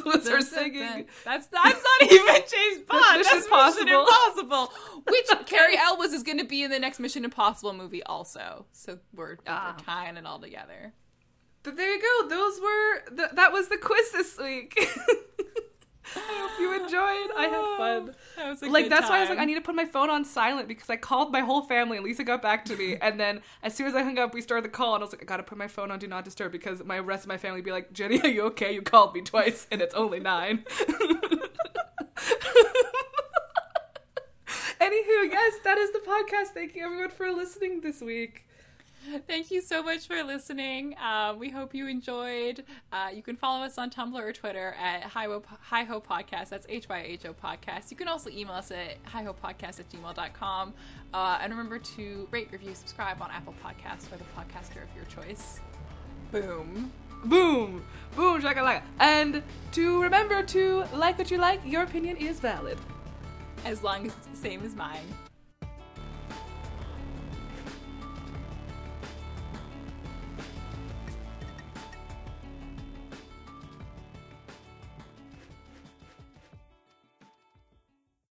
Speaker 2: was her singing.
Speaker 1: That's that's not even James <laughs> Bond.
Speaker 2: Mission
Speaker 1: That's Mission
Speaker 2: Impossible.
Speaker 1: Impossible. Which Cary Elwes is going to be in the next Mission Impossible movie also. So we're,
Speaker 2: Ah.
Speaker 1: we're tying it all together.
Speaker 2: But there you go. Those were th- that was the quiz this week. <laughs> I hope you enjoyed. I had fun.
Speaker 1: That
Speaker 2: like that's why I was like. I need to put my phone on silent because I called my whole family and Lisa got back to me. And then as soon as I hung up, we started the call and I was like, I gotta put my phone on do not disturb because my rest of my family would be like, Jenny, are you okay? You called me twice and it's only nine. <laughs> Anywho, yes, that is the podcast. Thank you everyone for listening this week.
Speaker 1: Thank you so much for listening. Uh, we hope you enjoyed. Uh, you can follow us on Tumblr or Twitter at Hi Ho Podcast. That's H Y H O Podcast. You can also email us at hyhopodcast at gmail.com. Uh, and remember to rate, review, subscribe on Apple Podcasts or the podcaster of your choice. Boom.
Speaker 2: Boom, boom, shakalaka. And to remember to like what you like, your opinion is valid.
Speaker 1: As long as it's the same as mine.